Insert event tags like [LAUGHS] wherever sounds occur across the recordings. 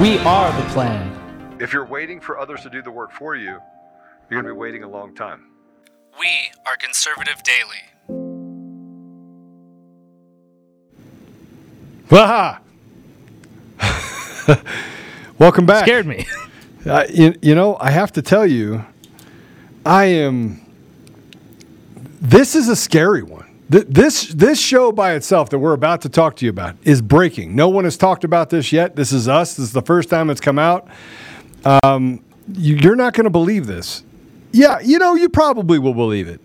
We are the plan. If you're waiting for others to do the work for you, you're going to be waiting a long time. We are Conservative Daily. Waha! [LAUGHS] Welcome back. Scared me. [LAUGHS] Uh, you, you know, I have to tell you, I am. This is a scary one. Th- This this show by itself that we're about to talk to you about is breaking. No one has talked about this yet. This is us. This is the first time it's come out. Um, you, you're not going to believe this. Yeah, you know, you probably will believe it,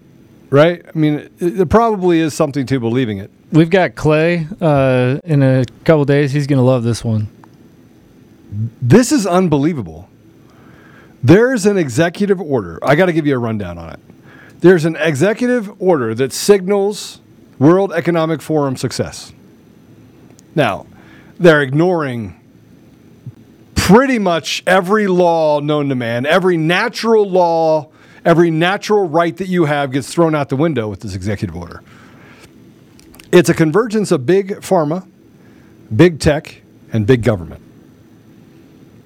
right? I mean, it, it probably is something to believing it. We've got Clay uh, in a couple days. He's going to love this one. This is unbelievable. There's an executive order. I got to give you a rundown on it. There's an executive order that signals World Economic Forum success. Now, they're ignoring pretty much every law known to man, every natural law, every natural right that you have gets thrown out the window with this executive order. It's a convergence of big pharma, big tech, and big government.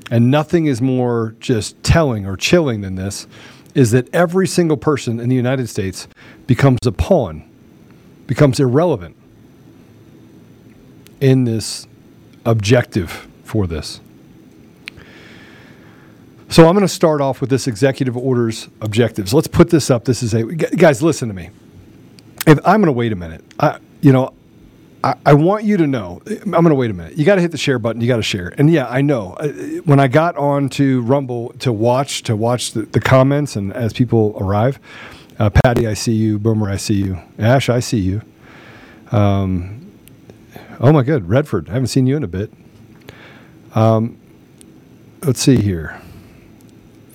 And nothing is more just telling or chilling than this is that every single person in the United States becomes a pawn, becomes irrelevant in this objective for this. So I'm going to start off with this executive order's objectives. Let's put this up. This is a guys. Listen to me. If I'm going to wait a minute, I, you know, I, I want you to know. I'm going to wait a minute. You got to hit the share button. You got to share. And yeah, I know. Uh, When I got on to Rumble to watch to watch the, the comments and as people arrive, uh, Patty, I see you. Boomer, I see you. Ash, I see you. Um, oh my good, Redford. I haven't seen you in a bit. Um, let's see here.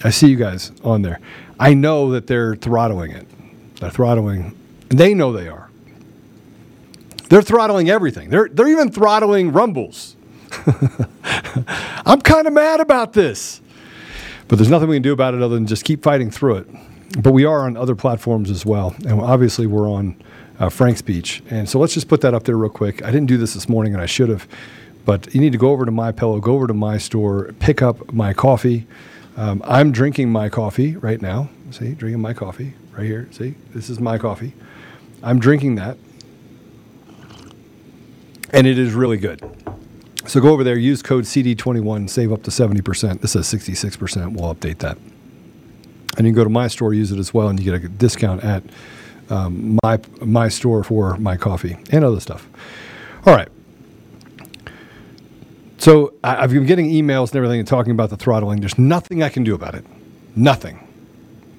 I see you guys on there. I know that they're throttling it. They're throttling. They know they are. They're throttling everything. They're they're even throttling rumbles. [LAUGHS] I'm kind of mad about this. But there's nothing we can do about it other than just keep fighting through it. But we are on other platforms as well. And obviously we're on uh, FrankSpeech. And so let's just put that up there real quick. I didn't do this this morning and I should have. But you need to go over to my pillow, go over to my store, pick up my coffee. Um, I'm drinking my coffee right now. See, drinking my coffee right here. See, this is my coffee. I'm drinking that and it is really good. So go over there, use code CD21, save up to 70%. This says 66%. We'll update that. And you can go to my store, use it as well, and you get a discount at um, my my store for my coffee and other stuff. All right. So I, I've been getting emails and everything and talking about the throttling. There's nothing I can do about it. Nothing.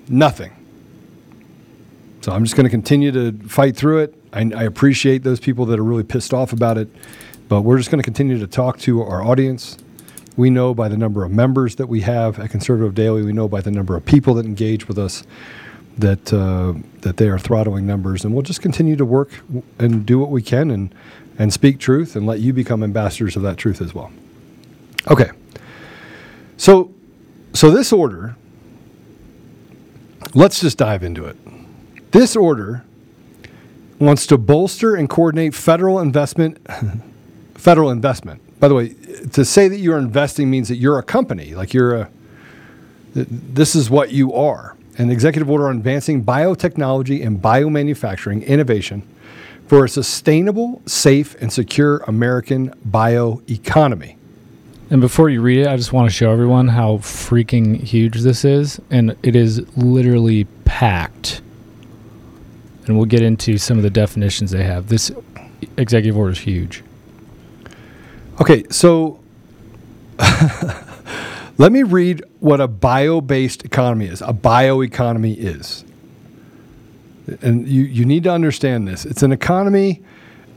Nothing. So I'm just going to continue to fight through it. I, I appreciate those people that are really pissed off about it, but we're just going to continue to talk to our audience. We know by the number of members that we have at Conservative Daily, we know by the number of people that engage with us that uh, that they are throttling numbers, and we'll just continue to work and do what we can and and speak truth and let you become ambassadors of that truth as well. Okay. So so this order, let's just dive into it. This order wants to bolster and coordinate federal investment [LAUGHS] federal investment. By the way, to say that you're investing means that you're a company, like you're a this is what you are. An executive order on advancing biotechnology and biomanufacturing innovation for a sustainable, safe, and secure American bioeconomy. And before you read it, I just want to show everyone how freaking huge this is. And it is literally packed. And we'll get into some of the definitions they have. This executive order is huge. Okay, so [LAUGHS] let me read what a bio based economy is. A bioeconomy is. And you, you need to understand this. It's an economy.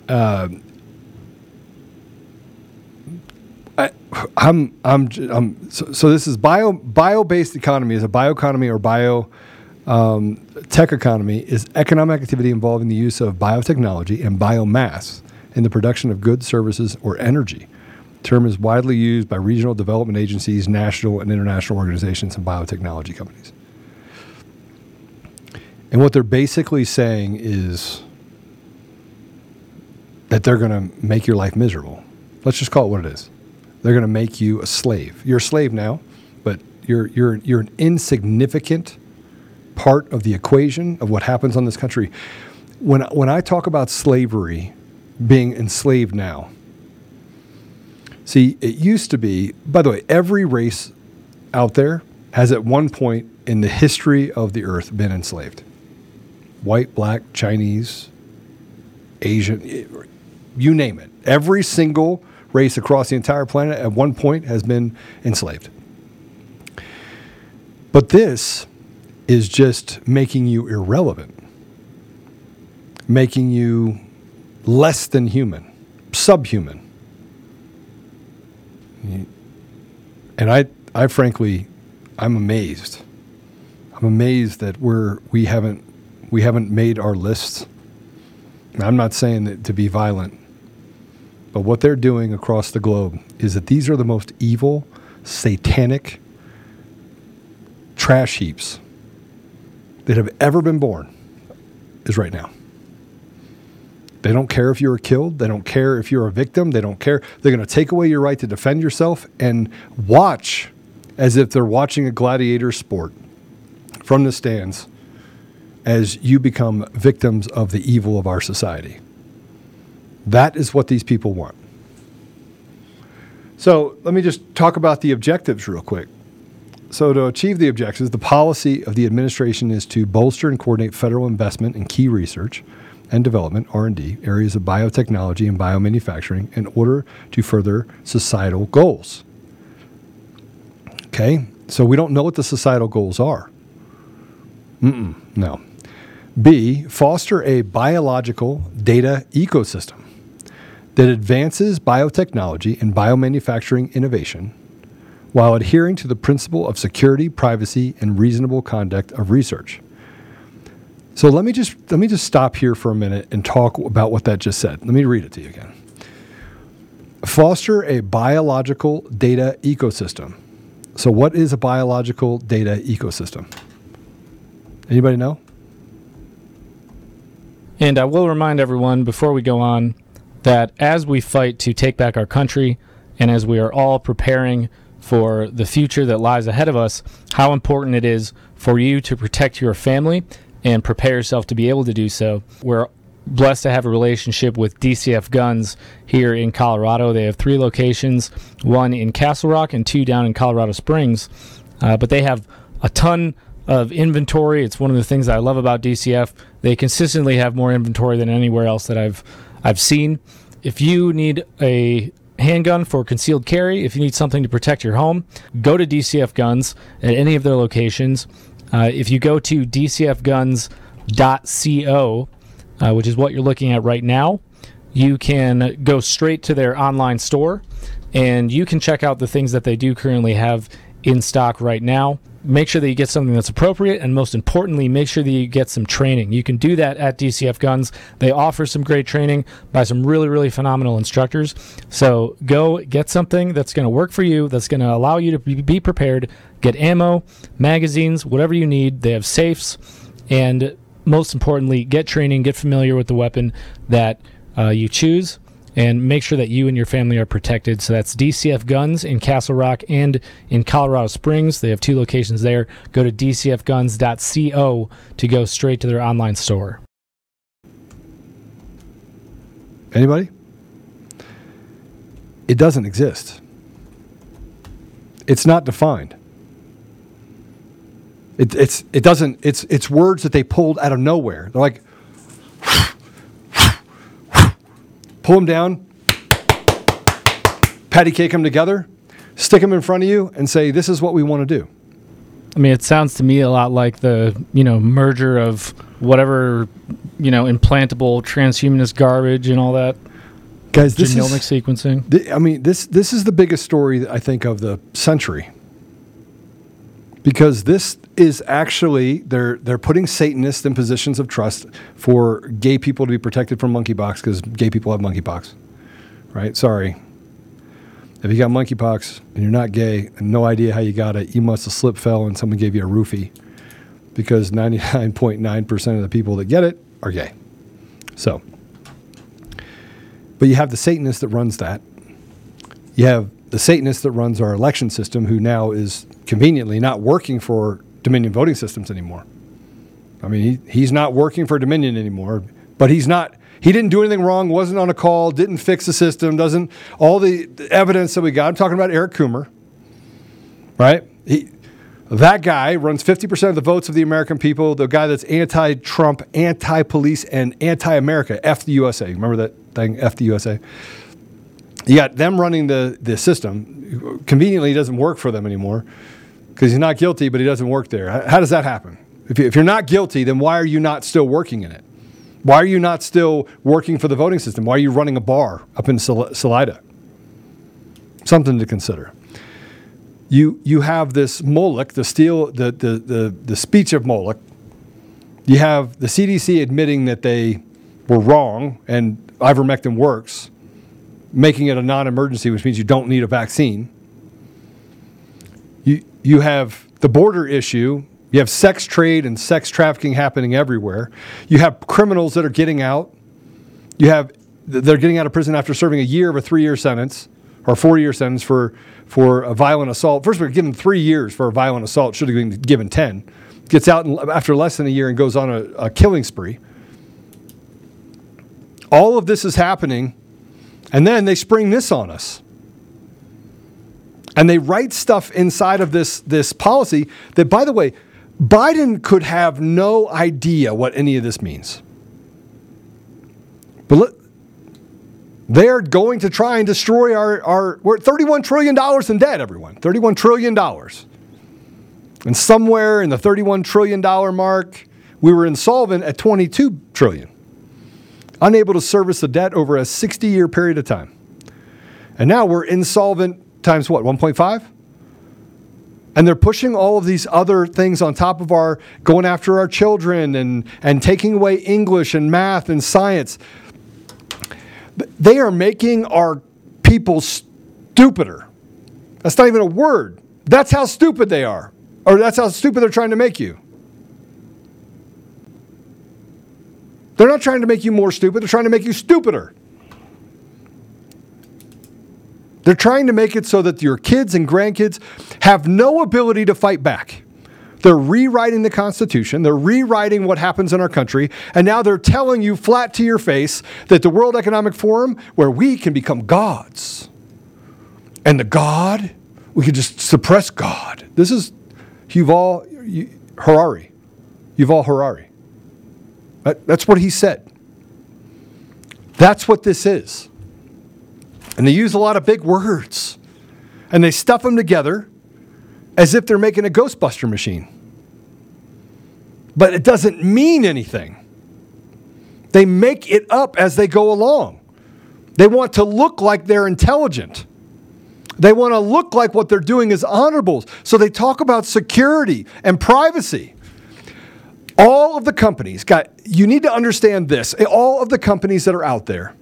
Uh, I, I'm, I'm, j- I'm so, so this is bio bio based economy is a bioeconomy or bio um, tech economy is economic activity involving the use of biotechnology and biomass in the production of goods, services, or energy. The term is widely used by regional development agencies, national and international organizations, and biotechnology companies. And what they're basically saying is that they're going to make your life miserable. Let's just call it what it is. They're going to make you a slave. You're a slave now, but you're you're you're an insignificant part of the equation of what happens on this country. When when I talk about slavery, being enslaved now. See, it used to be. By the way, every race out there has at one point in the history of the earth been enslaved. White, black, Chinese, Asian, you name it. Every single race across the entire planet at one point has been enslaved. But this is just making you irrelevant, making you less than human, subhuman. And I, I frankly, I'm amazed. I'm amazed that we're we haven't we haven't made our lists. I'm not saying that to be violent, but what they're doing across the globe is that these are the most evil, satanic trash heaps that have ever been born is right now. They don't care if you were killed. They don't care if you're a victim. They don't care. They're going to take away your right to defend yourself and watch as if they're watching a gladiator sport from the stands as you become victims of the evil of our society. That is what these people want. So let me just talk about the objectives real quick. So, to achieve the objectives, the policy of the administration is to bolster and coordinate federal investment in key research and development (R&D) areas of biotechnology and biomanufacturing in order to further societal goals. Okay, so we don't know what the societal goals are. Mm-mm, no. B, foster a biological data ecosystem that advances biotechnology and biomanufacturing innovation while adhering to the principle of security, privacy, and reasonable conduct of research. So let me just let me just stop here for a minute and talk about what that just said. Let me read it to you again. Foster a biological data ecosystem. So what is a biological data ecosystem? Anybody know? And I will remind everyone before we go on that as we fight to take back our country and as we are all preparing for the future that lies ahead of us, how important it is for you to protect your family and prepare yourself to be able to do so. We're blessed to have a relationship with DCF Guns here in Colorado. They have three locations one in Castle Rock and two down in Colorado Springs. Uh, but they have a ton of inventory. It's one of the things I love about DCF. They consistently have more inventory than anywhere else that I've I've seen. If you need a handgun for concealed carry, if you need something to protect your home, go to DCF Guns at any of their locations. Uh, if you go to dcfguns.co, uh, which is what you're looking at right now, you can go straight to their online store and you can check out the things that they do currently have in stock right now. Make sure that you get something that's appropriate, and most importantly, make sure that you get some training. You can do that at DCF Guns. They offer some great training by some really, really phenomenal instructors. So go get something that's going to work for you, that's going to allow you to be prepared. Get ammo, magazines, whatever you need. They have safes, and most importantly, get training, get familiar with the weapon that uh, you choose and make sure that you and your family are protected. So that's DCF Guns in Castle Rock and in Colorado Springs. They have two locations there. Go to dcfguns.co to go straight to their online store. Anybody? It doesn't exist. it's not defined. It, it's it doesn't it's it's words that they pulled out of nowhere. They're like pull them down, patty cake them together, stick them in front of you, and say, "This is what we want to do." I mean, it sounds to me a lot like the you know merger of whatever you know implantable transhumanist garbage and all that Guys, this genomic is sequencing. Th- I mean, this this is the biggest story I think of the century. Because this is actually they're they're putting Satanists in positions of trust for gay people to be protected from monkeypox because gay people have monkeypox, right? Sorry, if you got monkeypox and you're not gay and no idea how you got it, you must have slipped, fell, and someone gave you a roofie, because 99.9 percent of the people that get it are gay. So, but you have the Satanist that runs that. You have the Satanist that runs our election system, who now is conveniently not working for Dominion voting systems anymore. I mean, he, he's not working for Dominion anymore, but he's not. He didn't do anything wrong. wasn't on a call. Didn't fix the system. Doesn't all the evidence that we got. I'm talking about Eric Coomer, right? He, that guy runs 50% of the votes of the American people. The guy that's anti-Trump, anti-police, and anti-America. F the USA. Remember that thing? F the USA. You got them running the, the system. Conveniently, doesn't work for them anymore because he's not guilty, but he doesn't work there. How, does that happen? If, you, if you're not guilty, then why are you not still working in it? Why are you not still working for the voting system? Why are you running a bar up in Sal- Salida? Something to consider. You, you have this Moloch, the, steel, the, the, the, the speech of Moloch. You have the CDC admitting that they were wrong and ivermectin works making it a non-emergency, which means you don't need a vaccine. You have the border issue. You have sex trade and sex trafficking happening everywhere. You have criminals that are getting out. You have they're getting out of prison after serving a year of a three-year sentence or four-year sentence for for a violent assault. First, we're given three years for a violent assault. Should have been given ten. Gets out after less than a year and goes on a, a killing spree. All of this is happening and then they spring this on us. And they write stuff inside of this, this policy that, by the way, Biden could have no idea what any of this means. But they're going to try and destroy our, our we're at $31 trillion in debt, everyone. $31 trillion. And somewhere in the $31 trillion mark, we were insolvent at 22 trillion unable to service the debt over a 60 year period of time. And now we're insolvent times what, 1.5? And they're pushing all of these other things on top of our going after our children and, and taking away English and math and science. They are making our people stupider. That's not even a word. That's how stupid they are, or that's how stupid they're trying to make you. They're not trying to make you more stupid, they're trying to make you stupider. They're trying to make it so that your kids and grandkids have no ability to fight back. They're rewriting the Constitution. They're rewriting what happens in our country. And now they're telling you flat to your face that the World Economic Forum, where we can become gods, and the God, we can just suppress God. This is Yuval Harari. Yuval Harari. That, that's what he said. That's what this is. And they use a lot of big words and they stuff them together as if they're making a Ghostbuster machine. But it doesn't mean anything. They make it up as they go along. They want to look like they're intelligent. They want to look like what they're doing is honorable. So they talk about security and privacy all of the companies got you need to understand this all of the companies that are out there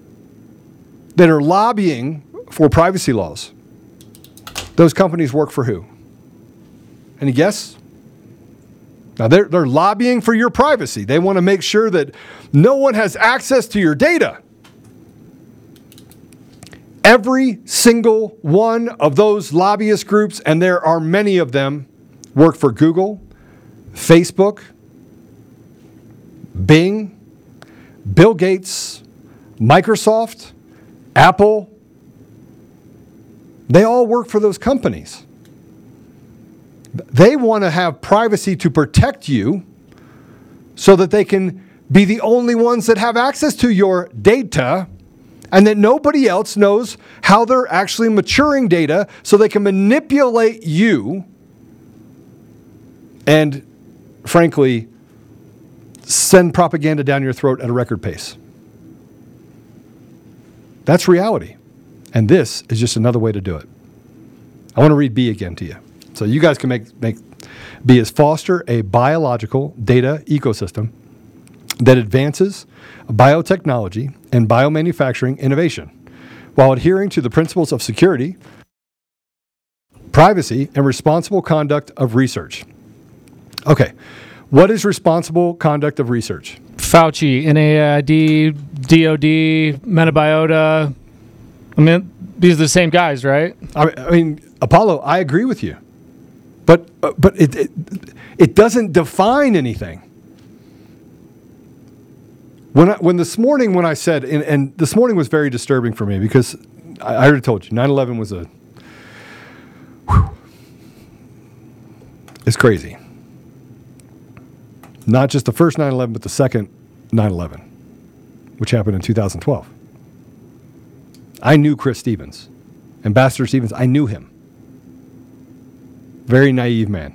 that are lobbying for privacy laws. Those companies work for who? Any guess? Now they're, they're lobbying for your privacy. They want to make sure that no one has access to your data. Every single one of those lobbyist groups and there are many of them work for google facebook Bing, Bill Gates, Microsoft, Apple, they all work for those companies. They want to have privacy to protect you so that they can be the only ones that have access to your data and that nobody else knows how they're actually maturing data so they can manipulate you and, frankly, send propaganda down your throat at a record pace. That's reality. And this is just another way to do it. I want to read B again to you. So you guys can make, make B is foster a biological data ecosystem that advances biotechnology and biomanufacturing innovation while adhering to the principles of security, privacy, and responsible conduct of research. Okay, what is responsible conduct of research? Fauci, NIAID, DOD, Metabiota. I mean, these are the same guys, right? I, mean, Apollo, I agree with you, but uh, but it, it it doesn't define anything. When I, when this morning when I said and, and this morning was very disturbing for me because I, I already told you 9/11 was a whew, it's crazy. Not just the first 9/11, but the second 9/11, which happened in 2012. I knew Chris Stevens, Ambassador Stevens. I knew him. Very naive man.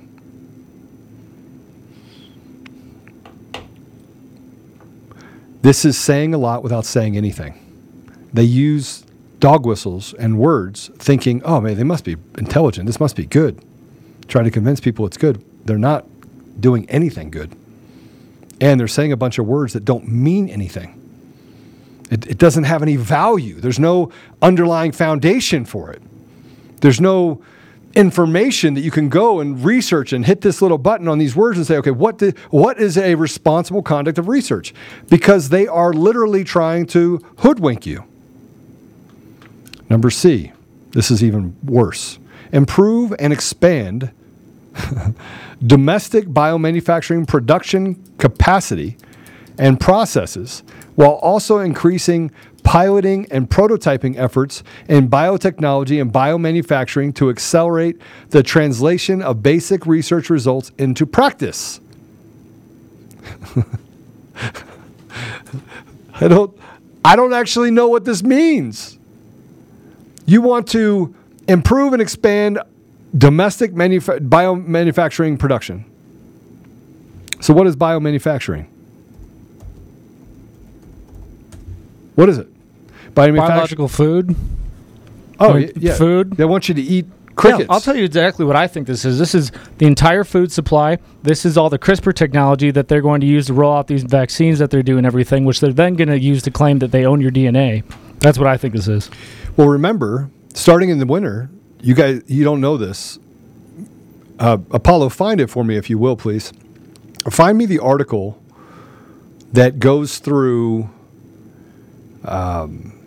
This is saying a lot without saying anything. They use dog whistles and words thinking, oh man, they must be intelligent. This must be good. Trying to convince people it's good. They're not doing anything good. And they're saying a bunch of words that don't mean anything. It, it doesn't have any value. There's no underlying foundation for it. There's no information that you can go and research and hit this little button on these words and say, okay, what, what is a responsible conduct of research? Because they are literally trying to hoodwink you. Number C, this is even worse. Improve and expand [LAUGHS] domestic biomanufacturing production capacity and processes while also increasing piloting and prototyping efforts in biotechnology and biomanufacturing to accelerate the translation of basic research results into practice. [LAUGHS] I don't I don't actually know what this means. You want to improve and expand domestic manuf- biomanufacturing production. So what is biomanufacturing? What is it? Biomanufact- Biological food. Oh, yeah. food. They want you to eat crickets. Yeah, I'll tell you exactly what I think this is. This is the entire food supply. This is all the CRISPR technology that they're going to use to roll out these vaccines that they're doing everything, which they're then going to use to claim that they own your DNA. That's what I think this is. Well, remember, starting in the winter, you guys, you don't know this. Uh, Apollo, find it for me if you will, please. Find me the article that goes through um,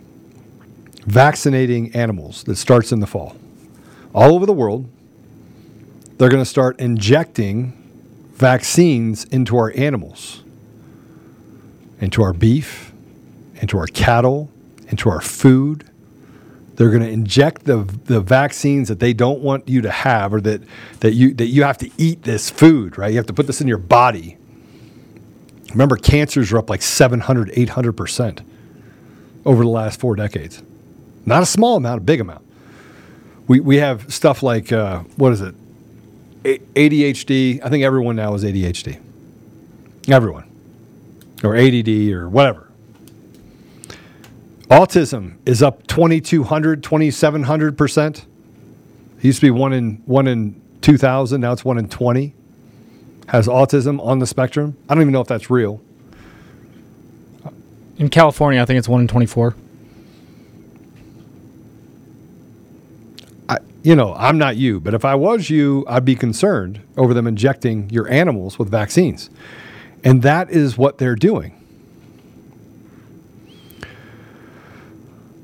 vaccinating animals that starts in the fall. All over the world, they're going to start injecting vaccines into our animals, into our beef, into our cattle, into our food. They're going to inject the the vaccines that they don't want you to have, or that that you that you have to eat this food, right? You have to put this in your body. Remember, cancers are up like 700, 800 percent over the last four decades. Not a small amount, a big amount. We we have stuff like uh, what is it? ADHD. I think everyone now is ADHD. Everyone, or ADD, or whatever. Autism is up 2,200, 2,700%. It used to be one in, one in 2,000, now it's one in 20. Has autism on the spectrum. I don't even know if that's real. In California, I think it's one in twenty-four. I, you know, I'm not you, but if I was you, I'd be concerned over them injecting your animals with vaccines. And that is what they're doing.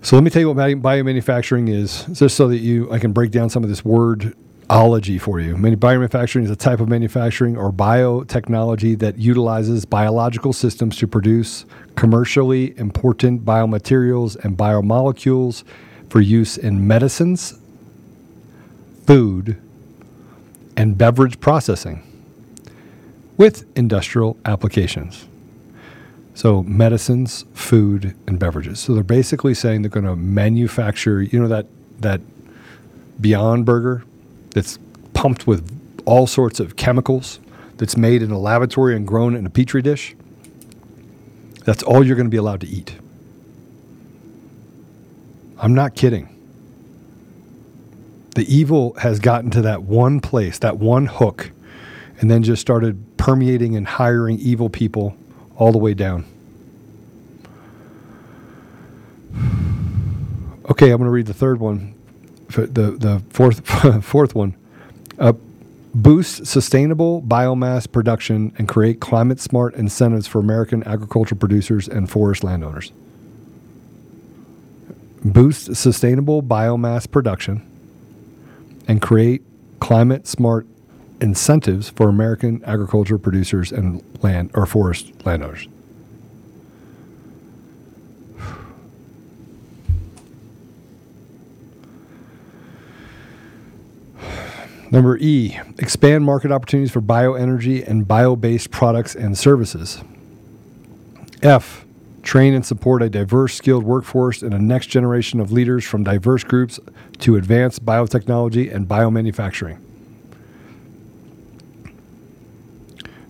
So let me tell you what bio- biomanufacturing is, just so that you I can break down some of this wordology for you. Manu- Biomanufacturing is a type of manufacturing or biotechnology that utilizes biological systems to produce commercially important biomaterials and biomolecules for use in medicines, food, and beverage processing with industrial applications. So, medicines, food, and beverages. So, they're basically saying they're going to manufacture, you know, that, that Beyond Burger that's pumped with all sorts of chemicals, that's made in a laboratory and grown in a petri dish. That's all you're going to be allowed to eat. I'm not kidding. The evil has gotten to that one place, that one hook, and then just started permeating and hiring evil people all the way down. Okay, I'm going to read the third one, the the fourth [LAUGHS] fourth one. Uh, boost sustainable biomass production and create climate smart incentives for American agricultural producers and forest landowners. Boost sustainable biomass production and create climate smart incentives for American agriculture producers and land or forest landowners. [SIGHS] Number E, expand market opportunities for bioenergy and bio based products and services. F, train and support a diverse, skilled workforce and a next generation of leaders from diverse groups to advance biotechnology and biomanufacturing.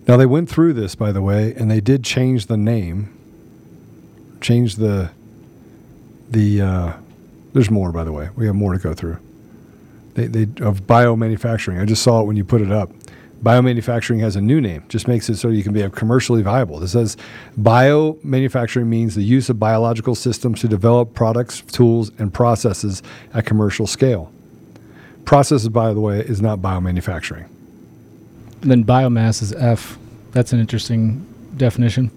Now, they went through this, by the way, and they did change the name, change the, the, uh, there's more, by the way. We have more to go through. They, they, of biomanufacturing. I just saw it when you put it up. Biomanufacturing has a new name, just makes it so you can be commercially viable. It says biomanufacturing means the use of biological systems to develop products, tools, and processes at commercial scale. Processes, by the way, is not biomanufacturing. Then biomass is F. That's an interesting definition.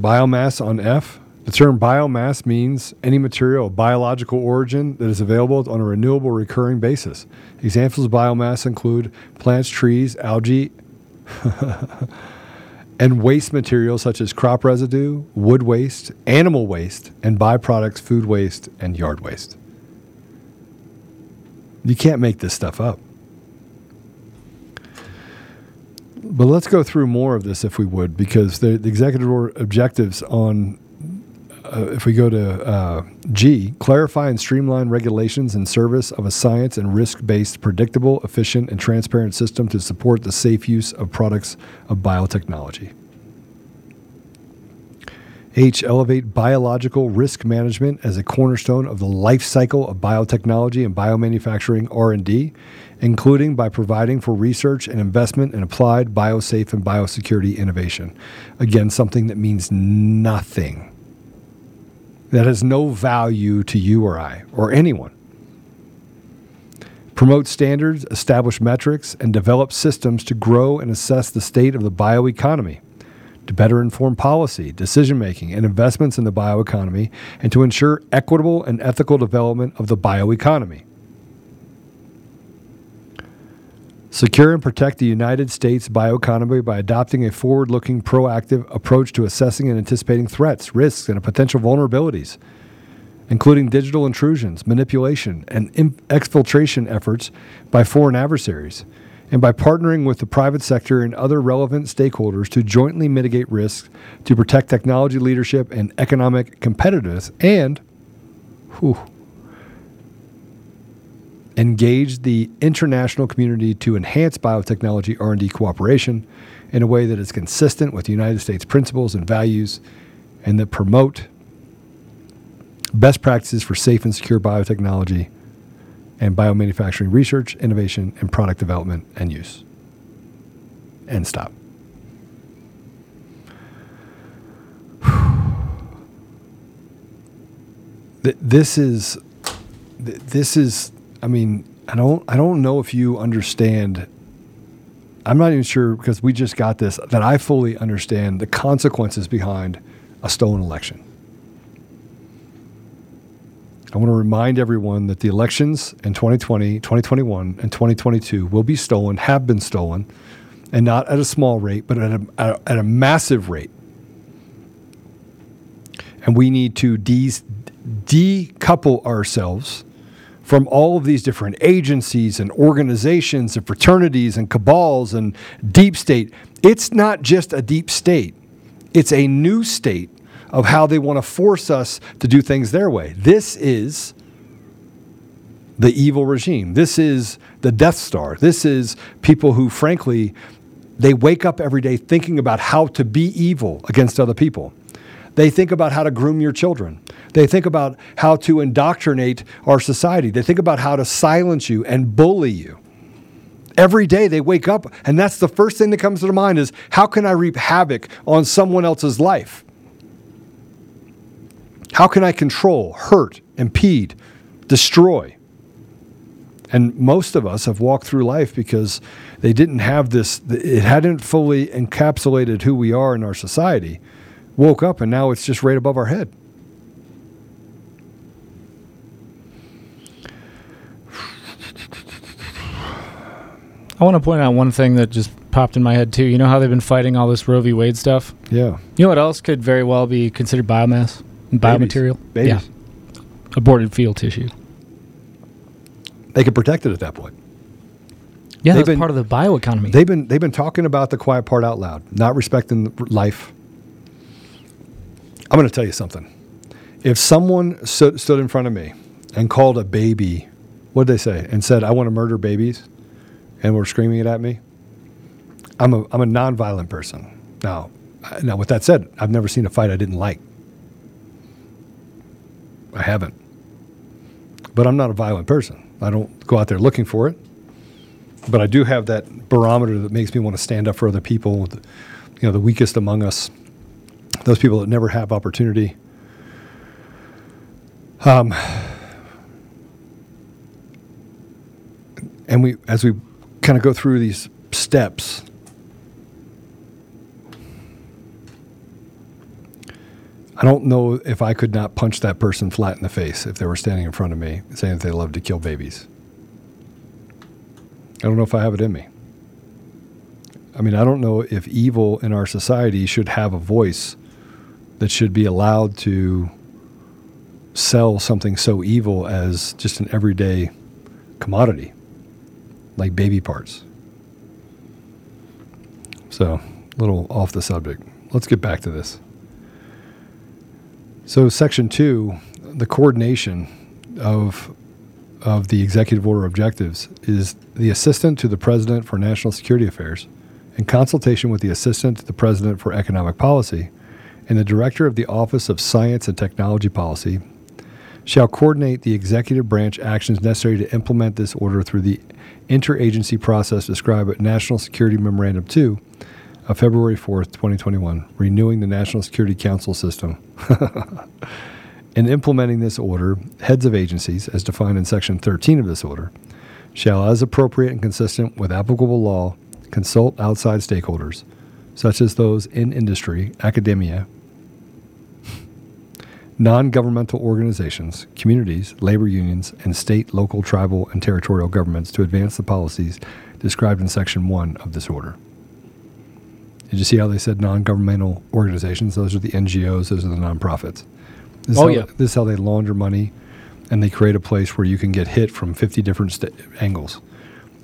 Biomass on F. The term biomass means any material of biological origin that is available on a renewable recurring basis. Examples of biomass include plants, trees, algae, [LAUGHS] and waste materials such as crop residue, wood waste, animal waste, and byproducts, food waste, and yard waste. You can't make this stuff up. But let's go through more of this if we would, because the, the executive order objectives on uh, if we go to uh, G, clarify and streamline regulations in service of a science and risk based, predictable, efficient, and transparent system to support the safe use of products of biotechnology. H, elevate biological risk management as a cornerstone of the life cycle of biotechnology and biomanufacturing R&D, including by providing for research and investment in applied biosafe and biosecurity innovation. Again, something that means nothing that has no value to you or I or anyone. Promote standards, establish metrics, and develop systems to grow and assess the state of the bioeconomy, to better inform policy, decision making, and investments in the bioeconomy, and to ensure equitable and ethical development of the bioeconomy. Secure and protect the United States bioeconomy by adopting a forward looking, proactive approach to assessing and anticipating threats, risks, and potential vulnerabilities, including digital intrusions, manipulation, and exfiltration efforts by foreign adversaries, and by partnering with the private sector and other relevant stakeholders to jointly mitigate risks to protect technology leadership and economic competitiveness and whew, engage the international community to enhance biotechnology R&D cooperation in a way that is consistent with the United States principles and values and that promote best practices for safe and secure biotechnology and biomanufacturing research, innovation, and product development and use. And stop. [SIGHS] This is this is I mean, I don't I don't know if you understand I'm not even sure because we just got this that I fully understand the consequences behind a stolen election. I want to remind everyone that the elections in 2020, 2021, and 2022 will be stolen, have been stolen, and not at a small rate, but at a, at a massive rate. And we need to de- decouple ourselves from all of these different agencies and organizations and fraternities and cabals and deep state. It's not just a deep state, it's a new state of how they want to force us to do things their way. This is the evil regime. This is the Death Star. This is people who, frankly, they wake up every day thinking about how to be evil against other people. They think about how to groom your children. They think about how to indoctrinate our society. They think about how to silence you and bully you. Every day they wake up, and that's the first thing that comes to their mind is how can I reap havoc on someone else's life? How can I control, hurt, impede, destroy? And most of us have walked through life because they didn't have this, it hadn't fully encapsulated who we are in our society. Woke up and now it's just right above our head. I want to point out one thing that just popped in my head too. You know how they've been fighting all this Roe v. Wade stuff? Yeah. You know what else could very well be considered biomass and biomaterial? Babies. Yeah. Aborted fetal tissue. They could protect it at that point. Yeah, They've been- part of the bioeconomy. They've been they've been talking about the quiet part out loud, not respecting life. I'm going to tell you something. If someone stood, stood in front of me and called a baby, what did they say, and said, "I want to murder babies," and were screaming it at me, I'm a I'm a nonviolent person. Now, now with that said, I've never seen a fight I didn't like. I haven't. But I'm not a violent person. I don't go out there looking for it but I do have that barometer that makes me want to stand up for other people, you know, the weakest among us, those people that never have opportunity. Um, and we, as we kind of go through these steps, I don't know if I could not punch that person flat in the face if they were standing in front of me saying that they love to kill babies. I don't know if I have it in me. I mean, I don't know if evil in our society should have a voice that should be allowed to sell something so evil as just an everyday commodity, like baby parts. So, a little off the subject. Let's get back to this. So, section two, the coordination of of the executive order objectives is the assistant to the president for national security affairs, in consultation with the assistant to the president for economic policy, and the director of the Office of Science and Technology Policy, shall coordinate the executive branch actions necessary to implement this order through the interagency process described at National Security Memorandum 2 of February 4th, 2021, renewing the National Security Council system. [LAUGHS] In implementing this order, heads of agencies, as defined in Section 13 of this order, shall, as appropriate and consistent with applicable law, consult outside stakeholders, such as those in industry, academia, non governmental organizations, communities, labor unions, and state, local, tribal, and territorial governments to advance the policies described in Section 1 of this order. Did you see how they said non governmental organizations? Those are the NGOs, those are the nonprofits. This is Oh, how, yeah. This is how they launder money and they create a place where you can get hit from 50 different sta angles.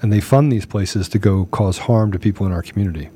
And they fund these places to go cause harm to people in our community.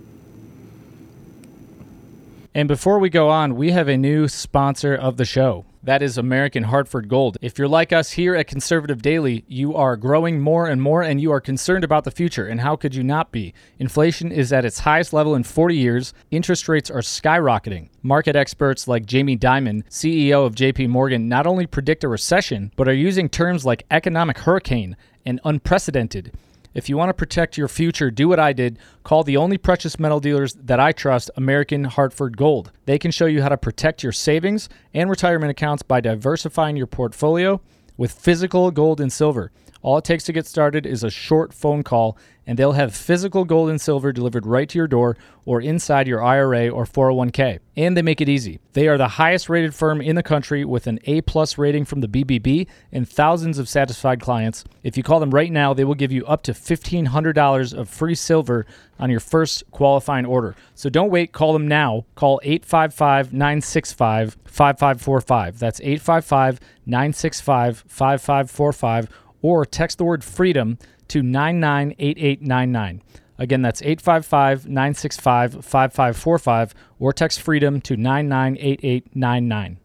And before we go on, we have a new sponsor of the show. That is American Hartford Gold. If you're like us here at Conservative Daily, you are growing more and more and you are concerned about the future. And how could you not be? Inflation is at its highest level in 40 years. Interest rates are skyrocketing. Market experts like Jamie Dimon, CEO of JP Morgan, not only predict a recession, but are using terms like economic hurricane and unprecedented. If you want to protect your future, do what I did. Call the only precious metal dealers that I trust, American Hartford Gold. They can show you how to protect your savings and retirement accounts by diversifying your portfolio with physical gold and silver. All it takes to get started is a short phone call, and they'll have physical gold and silver delivered right to your door or inside your IRA or 401k. And they make it easy. They are the highest rated firm in the country with an A plus rating from the BBB and thousands of satisfied clients. If you call them right now, they will give you up to $1,500 of free silver on your first qualifying order. So don't wait, call them now. Call 855 965 5545. That's 855 965 5545 or text the word freedom to 998899. Again, that's 855 965 5545 or text freedom to 998899.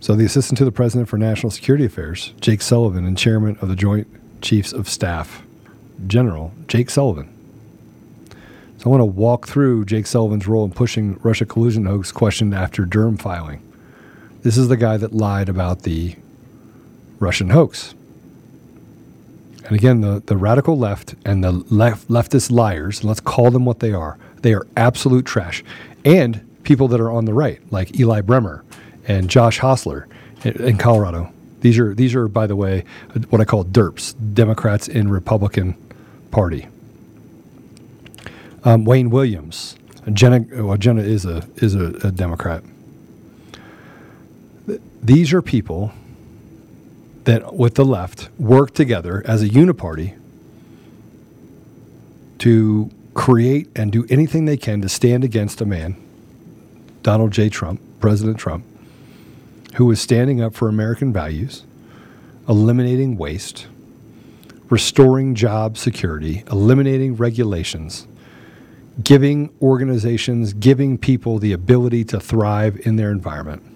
So, the Assistant to the President for National Security Affairs, Jake Sullivan, and Chairman of the Joint Chiefs of Staff, General Jake Sullivan. So, I want to walk through Jake Sullivan's role in pushing Russia collusion hoax questioned after Durham filing. This is the guy that lied about the Russian hoax. And again, the, the radical left and the left, leftist liars, let's call them what they are, they are absolute trash. And people that are on the right, like Eli Bremer and Josh Hostler in, in Colorado. These are, these are, by the way, what I call DERPs, Democrats in Republican Party. Um, Wayne Williams, Jenna, well, Jenna is a, is a, a Democrat. These are people that with the left work together as a uniparty to create and do anything they can to stand against a man, Donald J. Trump, President Trump, who is standing up for American values, eliminating waste, restoring job security, eliminating regulations, giving organizations, giving people the ability to thrive in their environment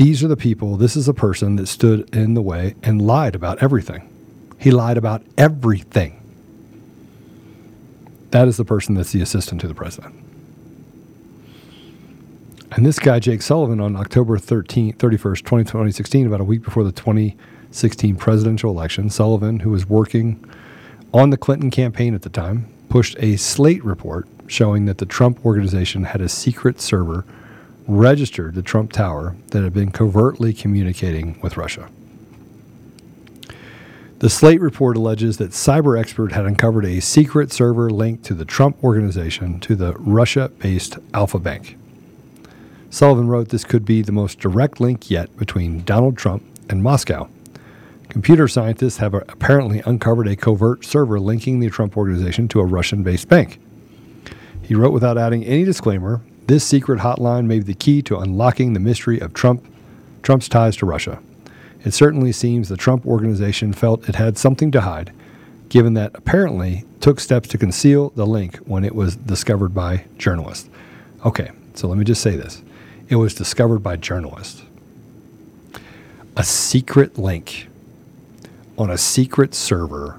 these are the people, this is a person that stood in the way and lied about everything. He lied about everything. That is the person that's the assistant to the president. And this guy, Jake Sullivan, on October 13, 31st, 2016, about a week before the 2016 presidential election, Sullivan, who was working on the Clinton campaign at the time, pushed a Slate report showing that the Trump organization had a secret server registered the Trump Tower that had been covertly communicating with Russia. The Slate report alleges that cyber expert had uncovered a secret server linked to the Trump organization to the Russia-based Alfa Bank. Sullivan wrote this could be the most direct link yet between Donald Trump and Moscow. Computer scientists have uh, apparently uncovered a covert server linking the Trump organization to a Russian based bank. He wrote without adding any disclaimer this secret hotline may be the key to unlocking the mystery of Trump, Trump's ties to Russia. It certainly seems the Trump organization felt it had something to hide, given that apparently took steps to conceal the link when it was discovered by journalists. Okay, so let me just say this. It was discovered by journalists. A secret link on a secret server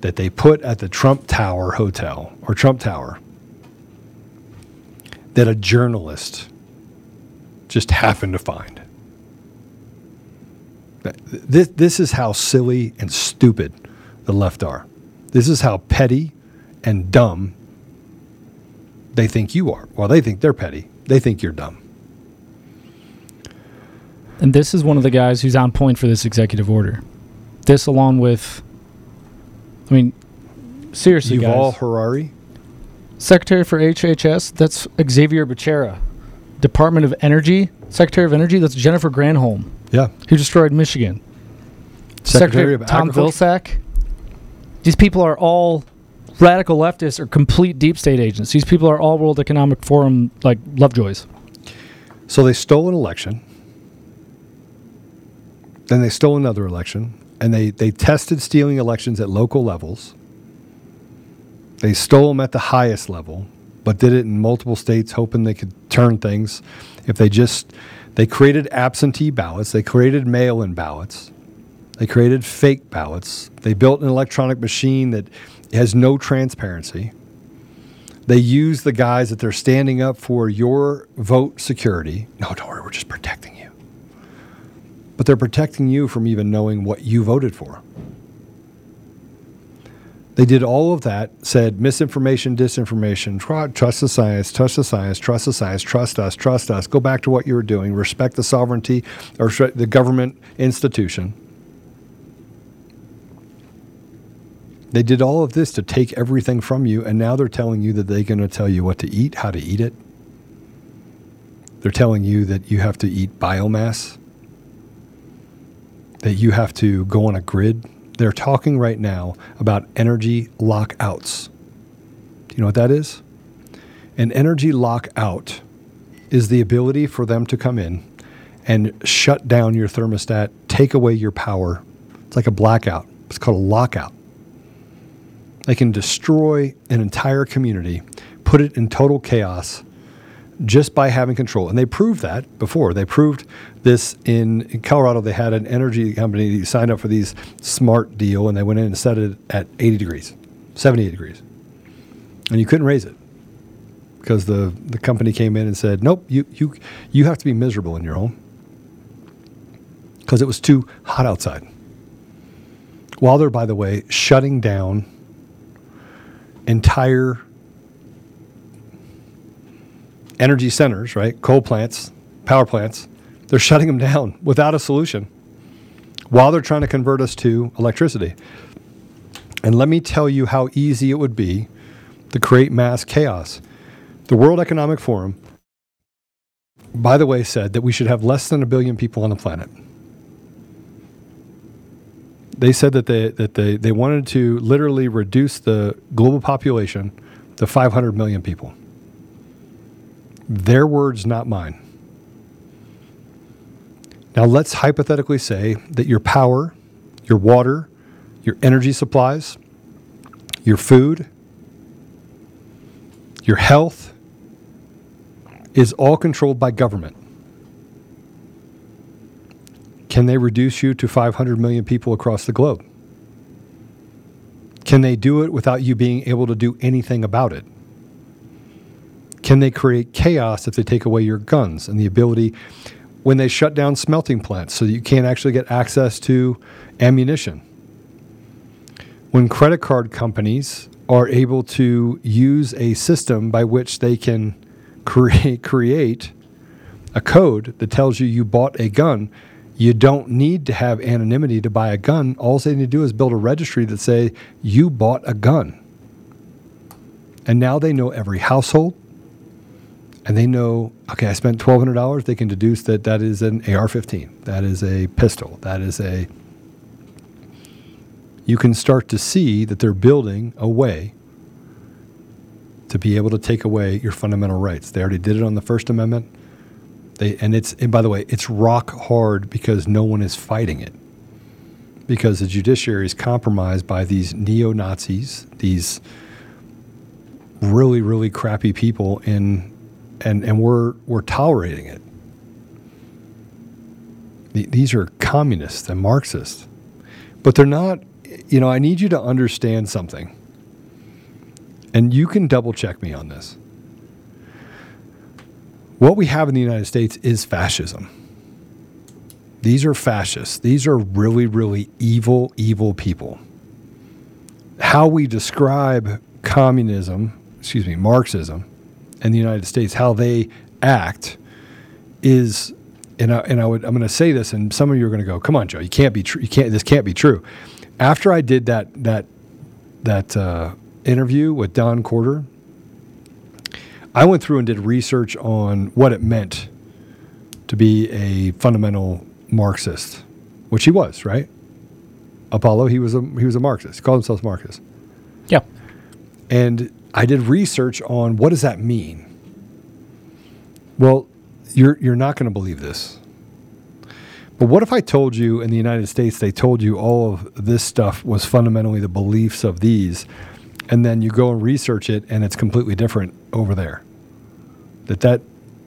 that they put at the Trump Tower Hotel or Trump Tower that a journalist just happened to find. This, this is how silly and stupid the left are. This is how petty and dumb they think you are. Well, they think they're petty, they think you're dumb. And this is one of the guys who's on point for this executive order. This, along with, I mean, seriously, Yuval guys. Harari. Secretary for HHS, that's Xavier Becerra. Department of Energy, Secretary of Energy, that's Jennifer Granholm, Yeah. who destroyed Michigan. Secretary of Tom Agriculture. Vilsack. These people are all radical leftists or complete deep state agents. These people are all World Economic Forum like lovejoys. So they stole an election. Then they stole another election. And they, they tested stealing elections at local levels. They stole them at the highest level, but did it in multiple states, hoping they could turn things. If they just, they created absentee ballots, they created mail in ballots, they created fake ballots, they built an electronic machine that has no transparency. They use the guys that they're standing up for your vote security. No, don't worry, we're just protecting you. But they're protecting you from even knowing what you voted for. They did all of that, said misinformation, disinformation, tr- trust the science, trust the science, trust the science, trust us, trust us, go back to what you were doing, respect the sovereignty or the government institution. They did all of this to take everything from you, and now they're telling you that they're going to tell you what to eat, how to eat it. They're telling you that you have to eat biomass, that you have to go on a grid. They're talking right now about energy lockouts. Do you know what that is? An energy lockout is the ability for them to come in and shut down your thermostat, take away your power. It's like a blackout. It's called a lockout. They can destroy an entire community, put it in total chaos just by having control. And they proved that before. They proved this in, in Colorado. They had an energy company that signed up for these smart deal and they went in and set it at 80 degrees, 78 degrees. And you couldn't raise it because the, the company came in and said, nope, you, you, you have to be miserable in your home because it was too hot outside. While they're, by the way, shutting down entire energy centers, right? Coal plants, power plants, they're shutting them down without a solution while they're trying to convert us to electricity. And let me tell you how easy it would be to create mass chaos. The World Economic Forum, by the way, said that we should have less than a billion people on the planet. They said that they, that they, they wanted to literally reduce the global population to 500 million people. Their words, not mine. Now, let's hypothetically say that your power, your water, your energy supplies, your food, your health is all controlled by government. Can they reduce you to 500 million people across the globe? Can they do it without you being able to do anything about it? Can they create chaos if they take away your guns and the ability when they shut down smelting plants so you can't actually get access to ammunition? When credit card companies are able to use a system by which they can [LAUGHS] create create a code that tells you you bought a gun you don't need to have anonymity to buy a gun all they need to do is build a registry that say you bought a gun and now they know every household and they know okay i spent $1200 they can deduce that that is an ar-15 that is a pistol that is a you can start to see that they're building a way to be able to take away your fundamental rights. They already did it on the First Amendment. They and it's and by the way, it's rock hard because no one is fighting it. Because the judiciary is compromised by these neo Nazis, these really, really crappy people in and, and we're we're tolerating it. These are communists and Marxists. But they're not you know, I need you to understand something. And you can double check me on this. What we have in the United States is fascism. These are fascists. These are really, really evil, evil people. How we describe communism, excuse me, Marxism, in the United States, how they act is, and I, and I would, I'm going to say this, and some of you are going to go, "Come on, Joe, you can't be true. You can't. This can't be true." after I did that that that uh, interview with Don Corder, I went through and did research on what it meant to be a fundamental Marxist, which he was, right? Apollo, he was a he was a Marxist. He called himself Marxist. Yeah. And I did research on what does that mean. Well, you're you're not going to believe this. But what if I told you in the United States they told you all of this stuff was fundamentally the beliefs of these, and then you go and research it and it's completely different over there? That that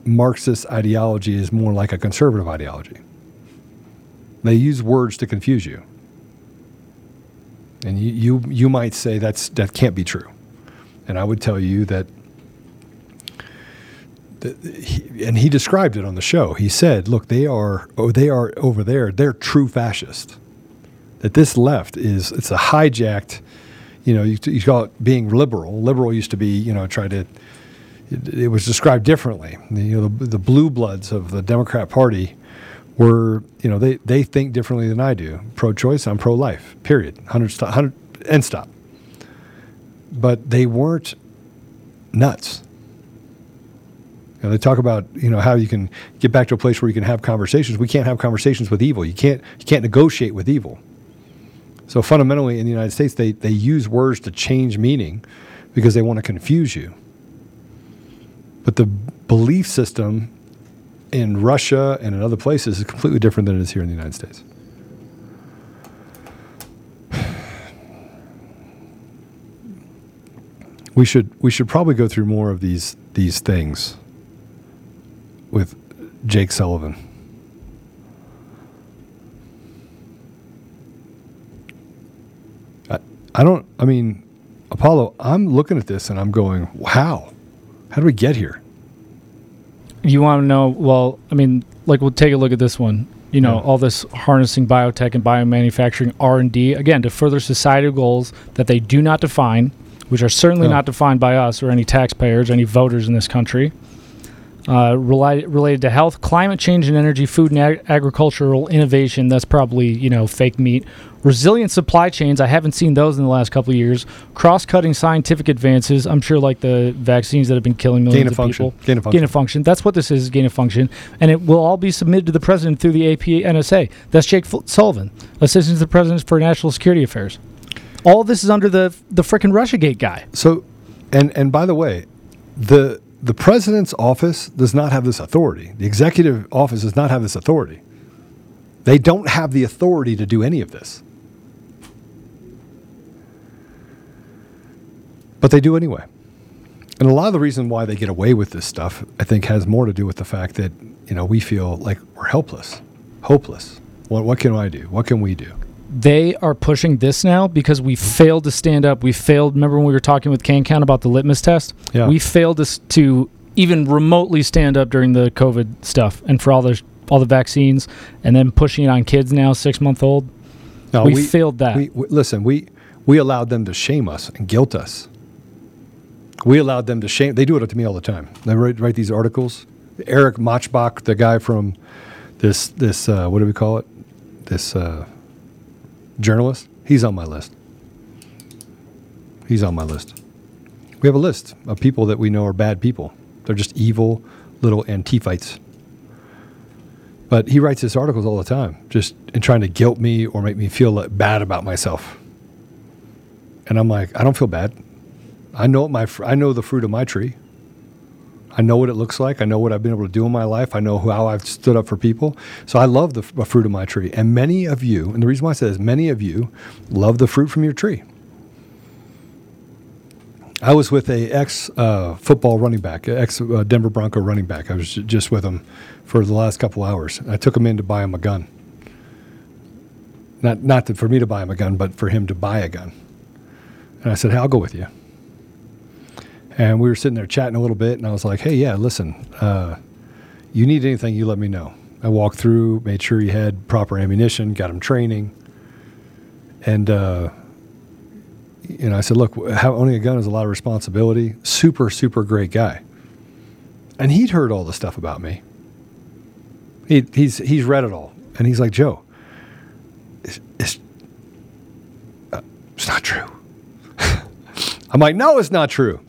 Marxist ideology is more like a conservative ideology. They use words to confuse you. And you, you, you might say that's, that can't be true. And I would tell you that he, and he described it on the show. He said, "Look, they are oh, they are over there. They're true fascist. That this left is it's a hijacked. You know, you, you call it being liberal. Liberal used to be you know try to. It, it was described differently. You know, the, the blue bloods of the Democrat Party were you know they they think differently than I do. Pro-choice, I'm pro-life. Period. Hundred stop. Hundred end stop. But they weren't nuts you know, they talk about you know how you can get back to a place where you can have conversations. We can't have conversations with evil. You can't you can't negotiate with evil. So fundamentally, in the United States, they they use words to change meaning because they want to confuse you. But the belief system in Russia and in other places is completely different than it is here in the United States. We should we should probably go through more of these these things with Jake Sullivan. I, I don't I mean Apollo, I'm looking at this and I'm going, wow, how do we get here? You want to know? Well, I mean, like we'll take a look at this one. You know, Yeah. all this harnessing biotech and biomanufacturing R and D again to further societal goals that they do not define, which are certainly No. not defined by us or any taxpayers, any voters in this country. Uh, related related to health, climate change, and energy, food and ag- agricultural innovation. That's probably you know fake meat. Resilient supply chains. I haven't seen those in the last couple of years. Cross-cutting scientific advances. I'm sure like the vaccines that have been killing millions Gain of of function. people. Gain of function. Gain of function. That's what this is. Gain of function, and it will all be submitted to the president through the AP NSA. That's Jake F- Sullivan, assistant to the president for national security affairs. All this is under the the frickin' RussiaGate guy. So, and and by the way, the the president's office does not have this authority. The executive office does not have this authority. They don't have the authority to do any of this. But they do anyway. And a lot of the reason why they get away with this stuff, I think, has more to do with the fact that, you know, we feel like we're helpless, hopeless. What, what can I do? What can we do? They are pushing this now because we failed to stand up. We failed. Remember when we were talking with CanCount about the litmus test? Yeah. We failed to, to even remotely stand up during the COVID stuff and for all the all the vaccines, and then pushing it on kids now, six month old. No, We failed that. We, we, listen, we we allowed them to shame us and guilt us. We allowed them to shame. They do it to me all the time. They write, write these articles. Erik Maulbetsch, the guy from this this uh, what do we call it? This uh, journalist. He's on my list. He's on my list. We have a list of people that we know are bad people. They're just evil little antifites. But he writes his articles all the time, just in trying to guilt me or make me feel bad about myself. And I'm like, I don't feel bad. I know my I know the fruit of my tree. I know what it looks like. I know what I've been able to do in my life. I know how I've stood up for people. So I love the, fruit of my tree. And many of you, and the reason why I say this, many of you love the fruit from your tree. I was with a ex uh, football running back, ex uh, Denver Bronco running back. I was ju- just with him for the last couple hours. I took him in to buy him a gun. Not not for me to buy him a gun, but for him to buy a gun. And I said, "Hey, I'll go with you." And we were sitting there chatting a little bit, and I was like, "Hey, yeah, listen, uh, you need anything, you let me know." I walked through, made sure he had proper ammunition, got him training, and. Uh, you know, I said, look, owning a gun is a lot of responsibility. Super, super great guy. And he'd heard all the stuff about me. He, he's, he's read it all. And he's like, Joe, it's, it's, uh, it's not true. [LAUGHS] I'm like, no, it's not true.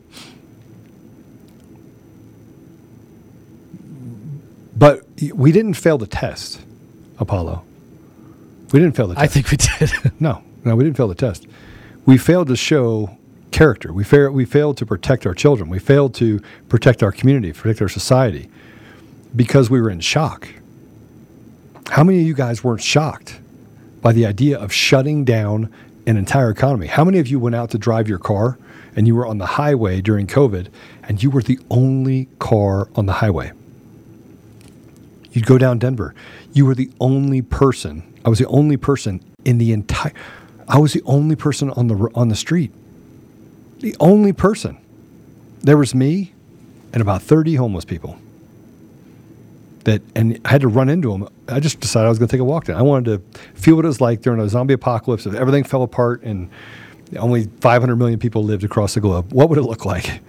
But we didn't fail the test, Apollo. We didn't fail the test. I think we did. [LAUGHS] No, no, we didn't fail the test. We failed to show character. We, fa- we failed to protect our children. We failed to protect our community, protect our society because we were in shock. How many of you guys weren't shocked by the idea of shutting down an entire economy? How many of you went out to drive your car and you were on the highway during COVID and you were the only car on the highway? You'd go down Denver. You were the only person. I was the only person in the entire. I was the only person on the on the street. The only person. There was me, and about thirty homeless people. That and I had to run into them. I just decided I was going to take a walk down. I wanted to feel what it was like during a zombie apocalypse. If everything fell apart and only 500 million people lived across the globe, what would it look like?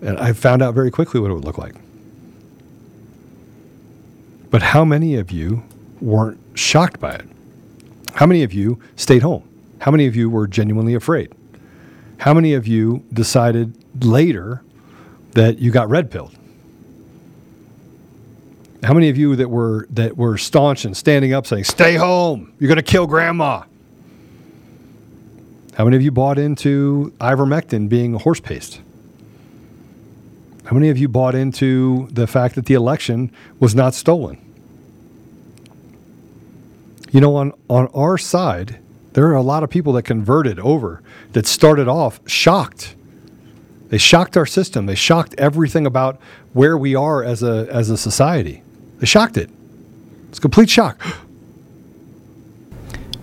And I found out very quickly what it would look like. But how many of you weren't shocked by it? How many of you stayed home? How many of you were genuinely afraid? How many of you decided later that you got red pilled? How many of you that were that were staunch and standing up saying, "Stay home. You're going to kill grandma." How many of you bought into ivermectin being horse paste? How many of you bought into the fact that the election was not stolen? You know, on, on our side, there are a lot of people that converted over that started off shocked. They shocked our system. They shocked everything about where we are as a, as a society. They shocked it. It's complete shock. [GASPS]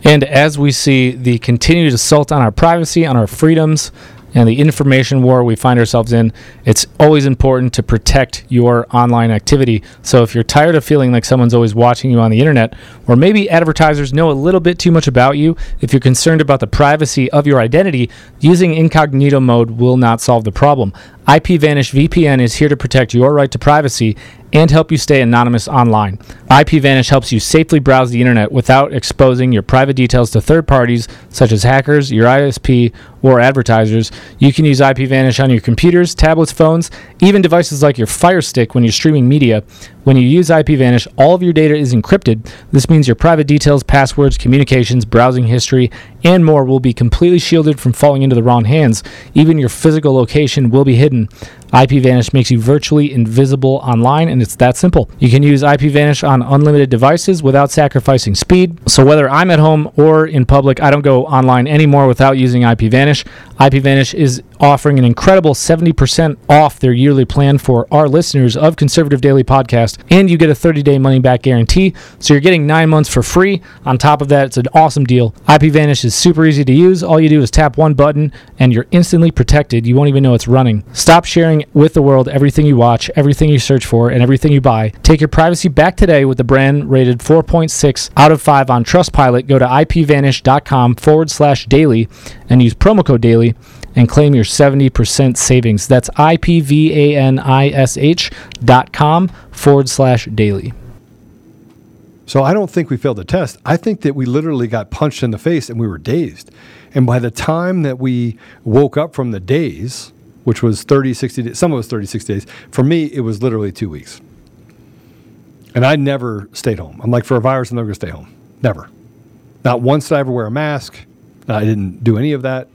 And as we see the continued assault on our privacy, on our freedoms, and the information war we find ourselves in, it's always important to protect your online activity. So if you're tired of feeling like someone's always watching you on the internet, or maybe advertisers know a little bit too much about you, if you're concerned about the privacy of your identity, using incognito mode will not solve the problem. IPVanish VPN is here to protect your right to privacy and help you stay anonymous online. IPVanish helps you safely browse the internet without exposing your private details to third parties such as hackers, your ISP, or advertisers. You can use IPVanish on your computers, tablets, phones, even devices like your Fire Stick when you're streaming media. When you use IPVanish, all of your data is encrypted. This means your private details, passwords, communications, browsing history, and more will be completely shielded from falling into the wrong hands. Even your physical location will be hidden. IPVanish makes you virtually invisible online, and it's that simple. You can use IPVanish on unlimited devices without sacrificing speed. So whether I'm at home or in public, I don't go online anymore without using IPVanish. IPVanish is offering an incredible 70% off their yearly plan for our listeners of Conservative Daily Podcast, and you get a 30-day money-back guarantee. So you're getting nine months for free. On top of that, it's an awesome deal. IPVanish is super easy to use. All you do is tap one button, and you're instantly protected. You won't even know it's running. Stop sharing with the world everything you watch, everything you search for, and everything you buy. Take your privacy back today with the brand rated 4.6 out of 5 on Trustpilot. Go to ipvanish.com forward slash daily and use promo code daily and claim your 70% savings. That's ipvanish dot com forward slash daily. So I don't think we failed the test. I think that we literally got punched in the face and we were dazed. And by the time that we woke up from the daze, which was 30, 60 days, some of us 30, 60 days, for me, it was literally two weeks. And I never stayed home. I'm like, for a virus, I'm never going to stay home. Never. Not once did I ever wear a mask. I didn't do any of that.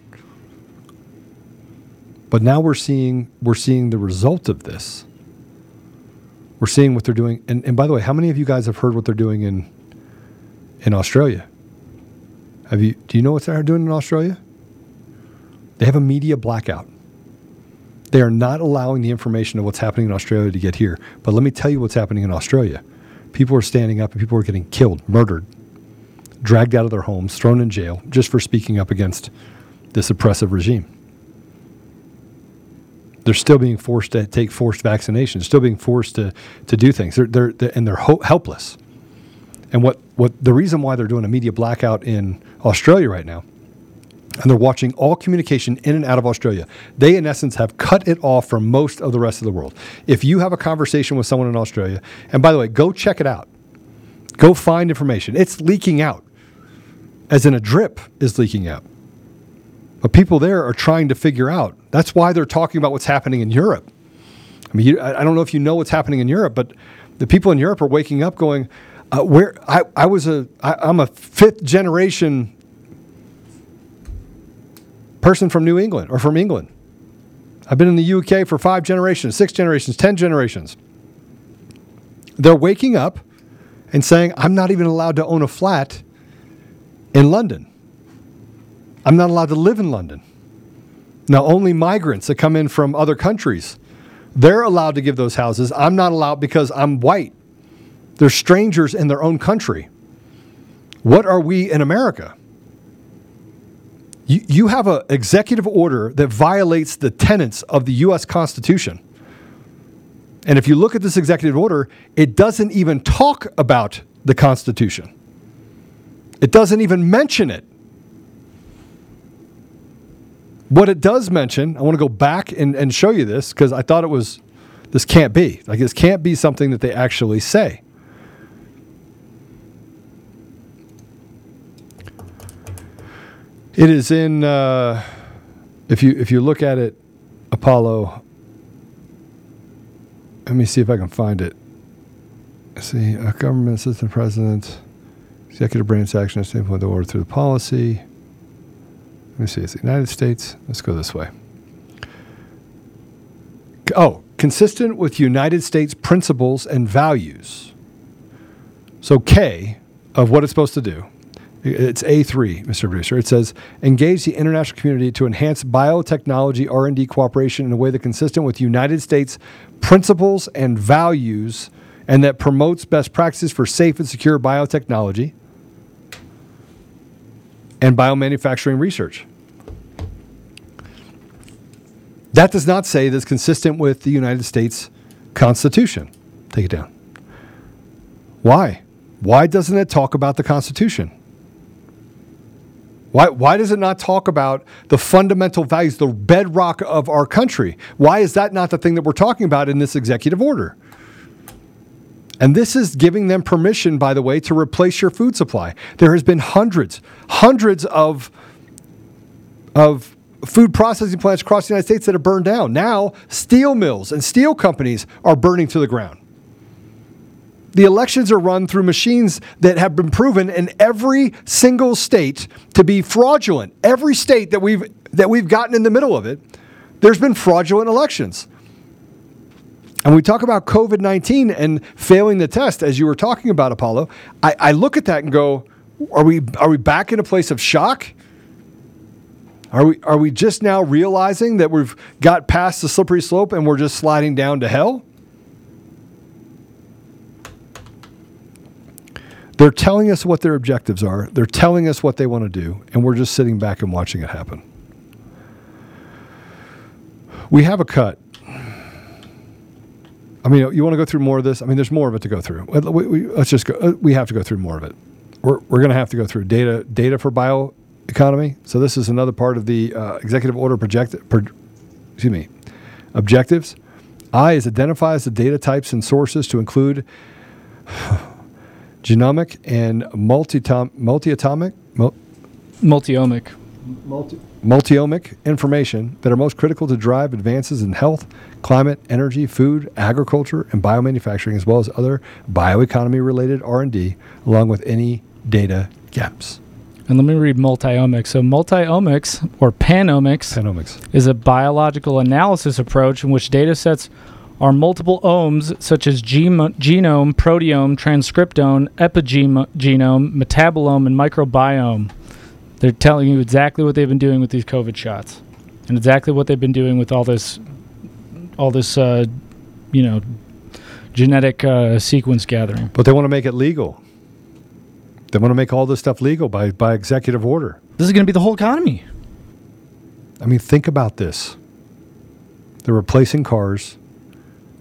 But now we're seeing we're seeing the result of this. We're seeing what they're doing. And, and by the way, how many of you guys have heard what they're doing in in Australia? Have you do you know what they're doing in Australia? They have a media blackout. They are not allowing the information of what's happening in Australia to get here. But let me tell you what's happening in Australia. People are standing up and people are getting killed, murdered, dragged out of their homes, thrown in jail just for speaking up against this oppressive regime. They're still being forced to take forced vaccinations, still being forced to, to do things. They're, they're, they're and they're ho- helpless. And what, what the reason why they're doing a media blackout in Australia right now, and they're watching all communication in and out of Australia. They, in essence, have cut it off from most of the rest of the world. If you have a conversation with someone in Australia, and by the way, go check it out, go find information. It's leaking out, as in a drip is leaking out. But people there are trying to figure out. That's why they're talking about what's happening in Europe. I mean, you, I don't know if you know what's happening in Europe, but the people in Europe are waking up going, uh, "Where I, I was a I, I'm a fifth generation person from New England or from England. I've been in the UK for five generations, six generations, ten generations. They're waking up and saying, I'm not even allowed to own a flat in London. I'm not allowed to live in London. Now, only migrants that come in from other countries, they're allowed to give those houses. I'm not allowed because I'm white. They're strangers in their own country. What are we in America? You, you have an executive order that violates the tenets of the U.S. Constitution. And if you look at this executive order, it doesn't even talk about the Constitution, it doesn't even mention it. What it does mention, I want to go back and, and show you this because I thought it was, this can't be. Like, this can't be something that they actually say. It is in. Uh, if you if you look at it, Apollo. Let me see if I can find it. See, a government assistant president, executive branch action implement the order through the policy. Let me see. It's the United States. Let's go this way. Oh, consistent with United States principles and values. So, K of what it's supposed to do. It's A3, Mr. Producer. It says engage the international community to enhance biotechnology R&D cooperation in a way that consistent with United States principles and values and that promotes best practices for safe and secure biotechnology and biomanufacturing research. That does not say that's consistent with the United States Constitution. Take it down. Why? Why doesn't it talk about the Constitution? Why, why does it not talk about the fundamental values, the bedrock of our country? Why is that not the thing that we're talking about in this executive order? And this is giving them permission, by the way, to replace your food supply. There has been hundreds, hundreds of, of food processing plants across the United States that have burned down. Now, steel mills and steel companies are burning to the ground. The elections are run through machines that have been proven in every single state to be fraudulent. Every state that we've that we've gotten in the middle of it, there's been fraudulent elections. And we talk about COVID 19 and failing the test, as you were talking about, Apollo. I, I, look at that and go, are we, are we back in a place of shock? Are we, are we just now realizing that we've got past the slippery slope and we're just sliding down to hell? They're telling us what their objectives are, they're telling us what they want to do, and we're just sitting back and watching it happen. We have a cut. I mean, you want to go through more of this? I mean, there's more of it to go through. We, we, let's just go. Uh, we have to go through more of it. We're, we're going to have to go through data data for bioeconomy. So this is another part of the uh, executive order project. Pro, excuse me, objectives. I is identifies the data types and sources to include [SIGHS] genomic and multi-atomic, mul- multiomic, multi- multiomic information that are most critical to drive advances in health, climate, energy, food, agriculture, and biomanufacturing, as well as other bioeconomy-related R&D, along with any data gaps. And let me read multiomics. So, multiomics or panomics, panomics is a biological analysis approach in which data sets are multiple omes such as genome, proteome, transcriptome, epigenome, metabolome, and microbiome. They're telling you exactly what they've been doing with these COVID shots, and exactly what they've been doing with all this, all this, uh, you know, genetic uh, sequence gathering. But they want to make it legal. They want to make all this stuff legal by by executive order. This is going to be the whole economy. I mean, think about this. They're replacing cars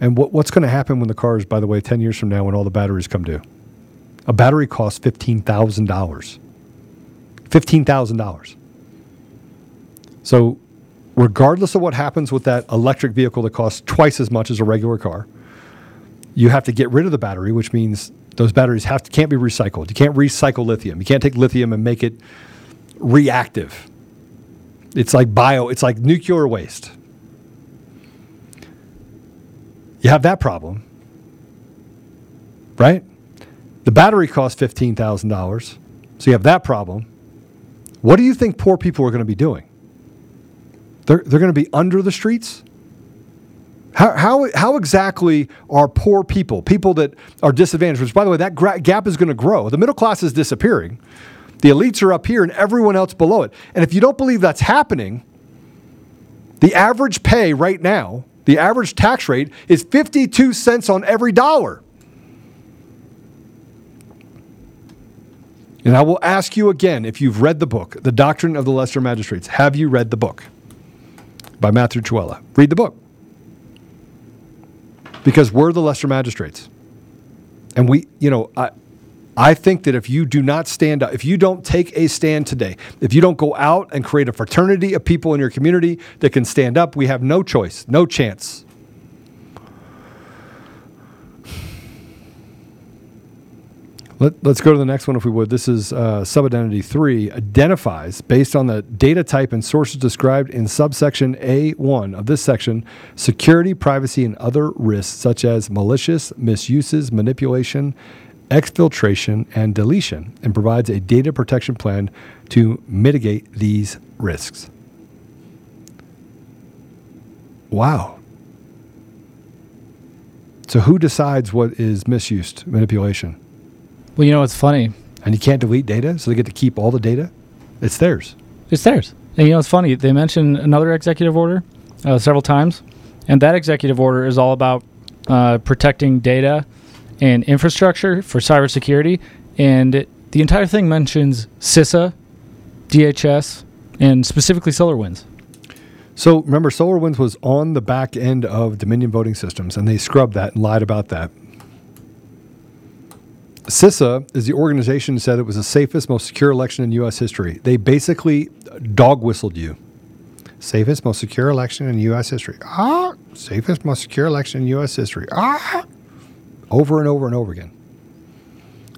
and what, what's going to happen when the cars, by the way, 10 years from now, when all the batteries come due? A battery costs $15,000. $15,000. So, regardless of what happens with that electric vehicle that costs twice as much as a regular car, you have to get rid of the battery, which means those batteries have to, can't be recycled. You can't recycle lithium. You can't take lithium and make it reactive. It's like bio, it's like nuclear waste. You have that problem, right? The battery costs $15,000. So you have that problem. What do you think poor people are going to be doing? They're, they're going to be under the streets? How, how, how exactly are poor people, people that are disadvantaged, which, by the way, that gra- gap is going to grow. The middle class is disappearing. The elites are up here and everyone else below it. And if you don't believe that's happening, the average pay right now the average tax rate is 52 cents on every dollar. And I will ask you again if you've read the book, The Doctrine of the Lesser Magistrates. Have you read the book by Matthew Trewhella? Read the book. Because we're the lesser magistrates. And we, you know, I, I think that if you do not stand up, if you don't take a stand today, if you don't go out and create a fraternity of people in your community that can stand up, we have no choice, no chance. Let, us go to the next one if we would. This is uh, subidentity 3 identifies, based on the data type and sources described in subsection A1 of this section, security, privacy, and other risks such as malicious misuses, manipulation, exfiltration, and deletion, and provides a data protection plan to mitigate these risks. Wow. So who decides what is misused, manipulation? Well, you know what's funny? And you can't delete data, so they get to keep all the data. It's theirs. It's theirs. And you know, it's funny. They mentioned another executive order uh, several times, and that executive order is all about uh, protecting data and infrastructure for cybersecurity. And it, the entire thing mentions CISA, DHS, and specifically SolarWinds. So remember, SolarWinds was on the back end of Dominion voting systems, and they scrubbed that and lied about that. CISA is the organization that said it was the safest, most secure election in U.S. history. They basically dog whistled you. Safest, most secure election in U.S. history. Ah, safest, most secure election in U.S. history. Ah, over and over and over again.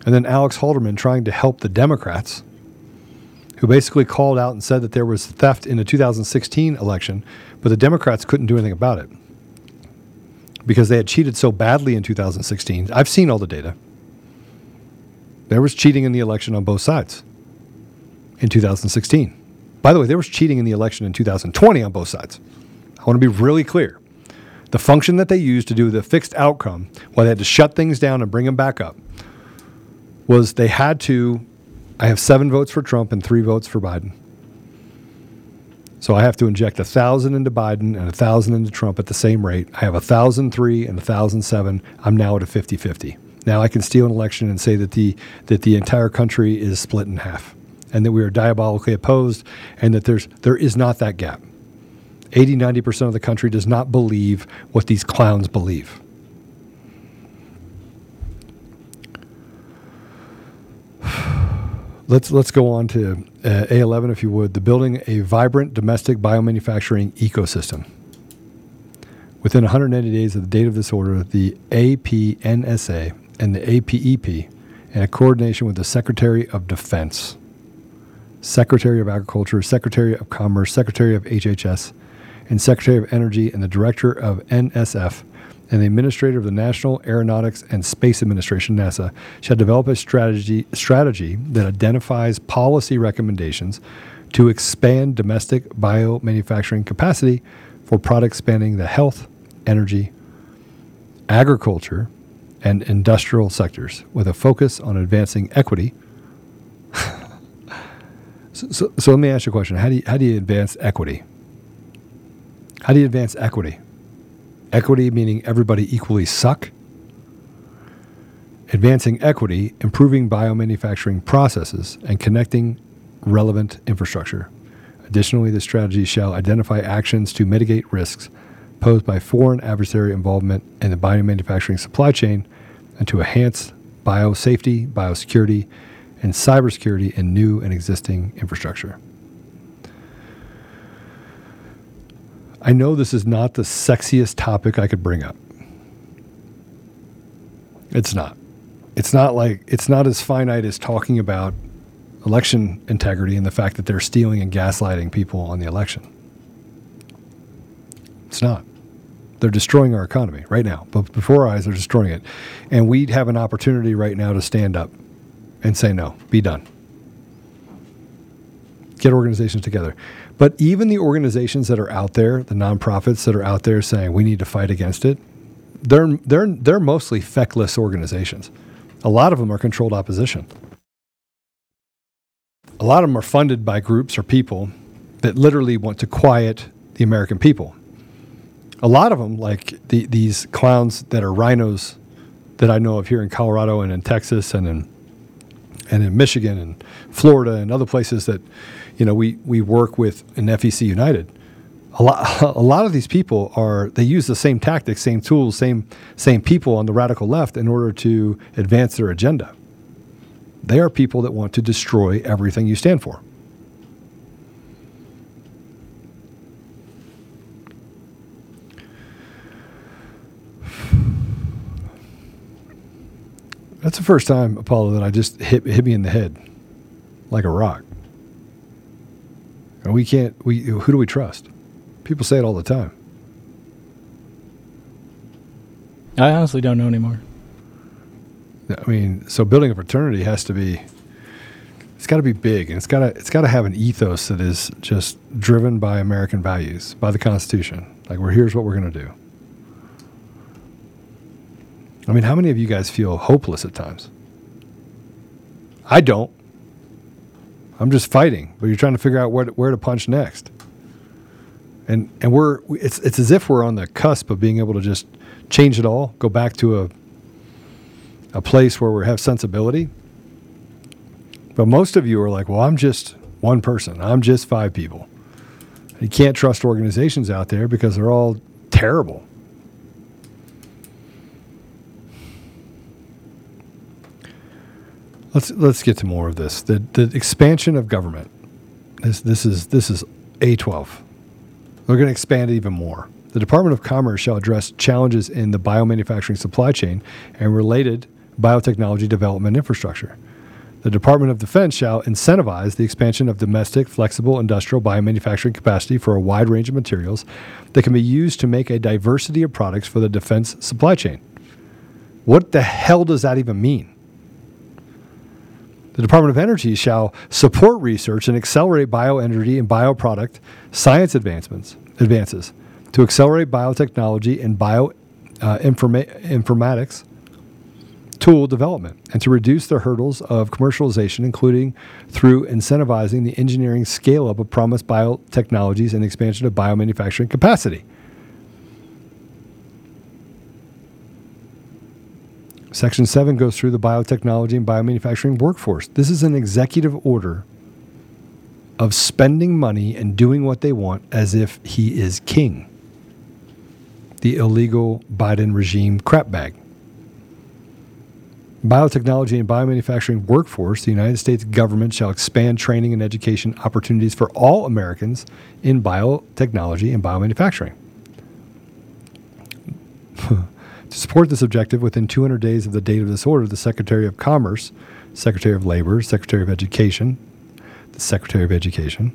And then Alex Halderman trying to help the Democrats, who basically called out and said that there was theft in the 2016 election, but the Democrats couldn't do anything about it because they had cheated so badly in 2016. I've seen all the data. There was cheating in the election on both sides in 2016. By the way, there was cheating in the election in 2020 on both sides. I want to be really clear. The function that they used to do the fixed outcome, why they had to shut things down and bring them back up, was they had to. I have seven votes for Trump and three votes for Biden. So I have to inject a thousand into Biden and a thousand into Trump at the same rate. I have a thousand three and a thousand seven. I'm now at a 50 50. Now I can steal an election and say that the that the entire country is split in half, and that we are diabolically opposed, and that there's there is not that gap. 80, 90 percent of the country does not believe what these clowns believe. [SIGHS] Let's let's go on to uh, A11, if you would. The building a vibrant domestic biomanufacturing ecosystem. Within 180 days of the date of this order, the APNSA and the APEP, in coordination with the Secretary of Defense, Secretary of Agriculture, Secretary of Commerce, Secretary of HHS, and Secretary of Energy, and the Director of NSF, and the Administrator of the National Aeronautics and Space Administration, NASA, shall develop a strategy, strategy that identifies policy recommendations to expand domestic biomanufacturing capacity for products spanning the health, energy, agriculture, and industrial sectors with a focus on advancing equity. [LAUGHS] so, so, so let me ask you a question. How do you, how do you advance equity? How do you advance equity? Equity meaning everybody equally suck? Advancing equity, improving biomanufacturing processes, and connecting relevant infrastructure. Additionally, the strategy shall identify actions to mitigate risks posed by foreign adversary involvement in the biomanufacturing supply chain and to enhance biosafety, biosecurity, and cybersecurity in new and existing infrastructure. I know this is not the sexiest topic I could bring up. It's not. It's not like it's not as finite as talking about election integrity and the fact that they're stealing and gaslighting people on the election. It's not. They're destroying our economy right now. But before our eyes, they're destroying it. And we have an opportunity right now to stand up and say, no, be done. Get organizations together. But even the organizations that are out there, the nonprofits that are out there saying we need to fight against it, they're, they're, they're mostly feckless organizations. A lot of them are controlled opposition. A lot of them are funded by groups or people that literally want to quiet the American people a lot of them, like the, these clowns that are rhinos that I know of here in Colorado and in Texas and in and in Michigan and Florida and other places that you know we we work with in FEC United. A lot [LAUGHS] a lot of these people are they use the same tactics, same tools, same same people on the radical left in order to advance their agenda. They are people that want to destroy everything you stand for. That's the first time, Apollo, that I just hit hit me in the head like a rock. And we can't. We who do we trust? People say it all the time. I honestly don't know anymore. I mean, so building a fraternity has to be. It's got to be big, and it's got to it's got to have an ethos that is just driven by American values, by the Constitution. Like, we're here's what we're going to do. I mean, how many of you guys feel hopeless at times? I don't. I'm just fighting, but you're trying to figure out where to, where to punch next. And and we're it's it's as if we're on the cusp of being able to just change it all, go back to a a place where we have sensibility. But most of you are like, well, I'm just one person. I'm just five people. You can't trust organizations out there because they're all terrible. Let's let's get to more of this. The the expansion of government. This this is this is A twelve. We're going to expand it even more. The Department of Commerce shall address challenges in the biomanufacturing supply chain and related biotechnology development infrastructure. The Department of Defense shall incentivize the expansion of domestic, flexible, industrial biomanufacturing capacity for a wide range of materials that can be used to make a diversity of products for the defense supply chain. What the hell does that even mean? The Department of Energy shall support research and accelerate bioenergy and bioproduct science advancements advances to accelerate biotechnology and bioinformatics uh, tool development and to reduce the hurdles of commercialization, including through incentivizing the engineering scale up of promised biotechnologies and expansion of biomanufacturing capacity. Section 7 goes through the biotechnology and biomanufacturing workforce. This is an executive order of spending money and doing what they want as if he is king. The illegal Biden regime crap bag. Biotechnology and biomanufacturing workforce, the United States government shall expand training and education opportunities for all Americans in biotechnology and biomanufacturing. [LAUGHS] To support this objective, within 200 days of the date of this order, the Secretary of Commerce, Secretary of Labor, Secretary of Education, the Secretary of Education,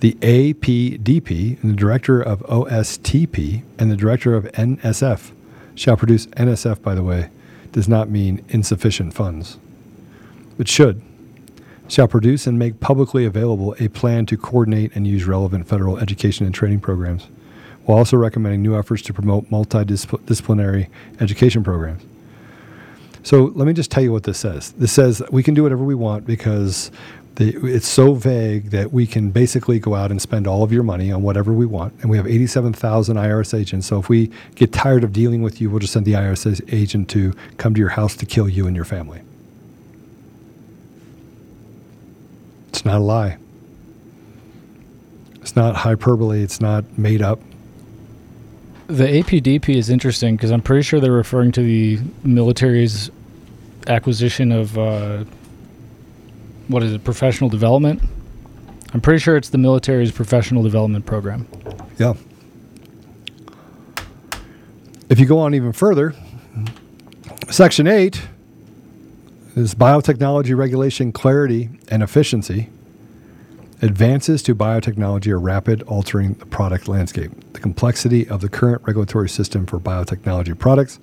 the APDP, and the Director of OSTP, and the Director of NSF shall produce NSF, by the way, does not mean insufficient funds. It should. Shall produce and make publicly available a plan to coordinate and use relevant federal education and training programs while also recommending new efforts to promote multidisciplinary education programs. So let me just tell you what this says. This says we can do whatever we want because the, it's so vague that we can basically go out and spend all of your money on whatever we want. And we have 87,000 IRS agents. So if we get tired of dealing with you, we'll just send the IRS agent to come to your house to kill you and your family. It's not a lie. It's not hyperbole. It's not made up. The APDP is interesting because I'm pretty sure they're referring to the military's acquisition of uh, what is it, professional development. I'm pretty sure it's the military's professional development program. Yeah. If you go on even further, Section 8 is biotechnology regulation clarity and efficiency. Advances to biotechnology are rapid, altering the product landscape. The complexity of the current regulatory system for biotechnology products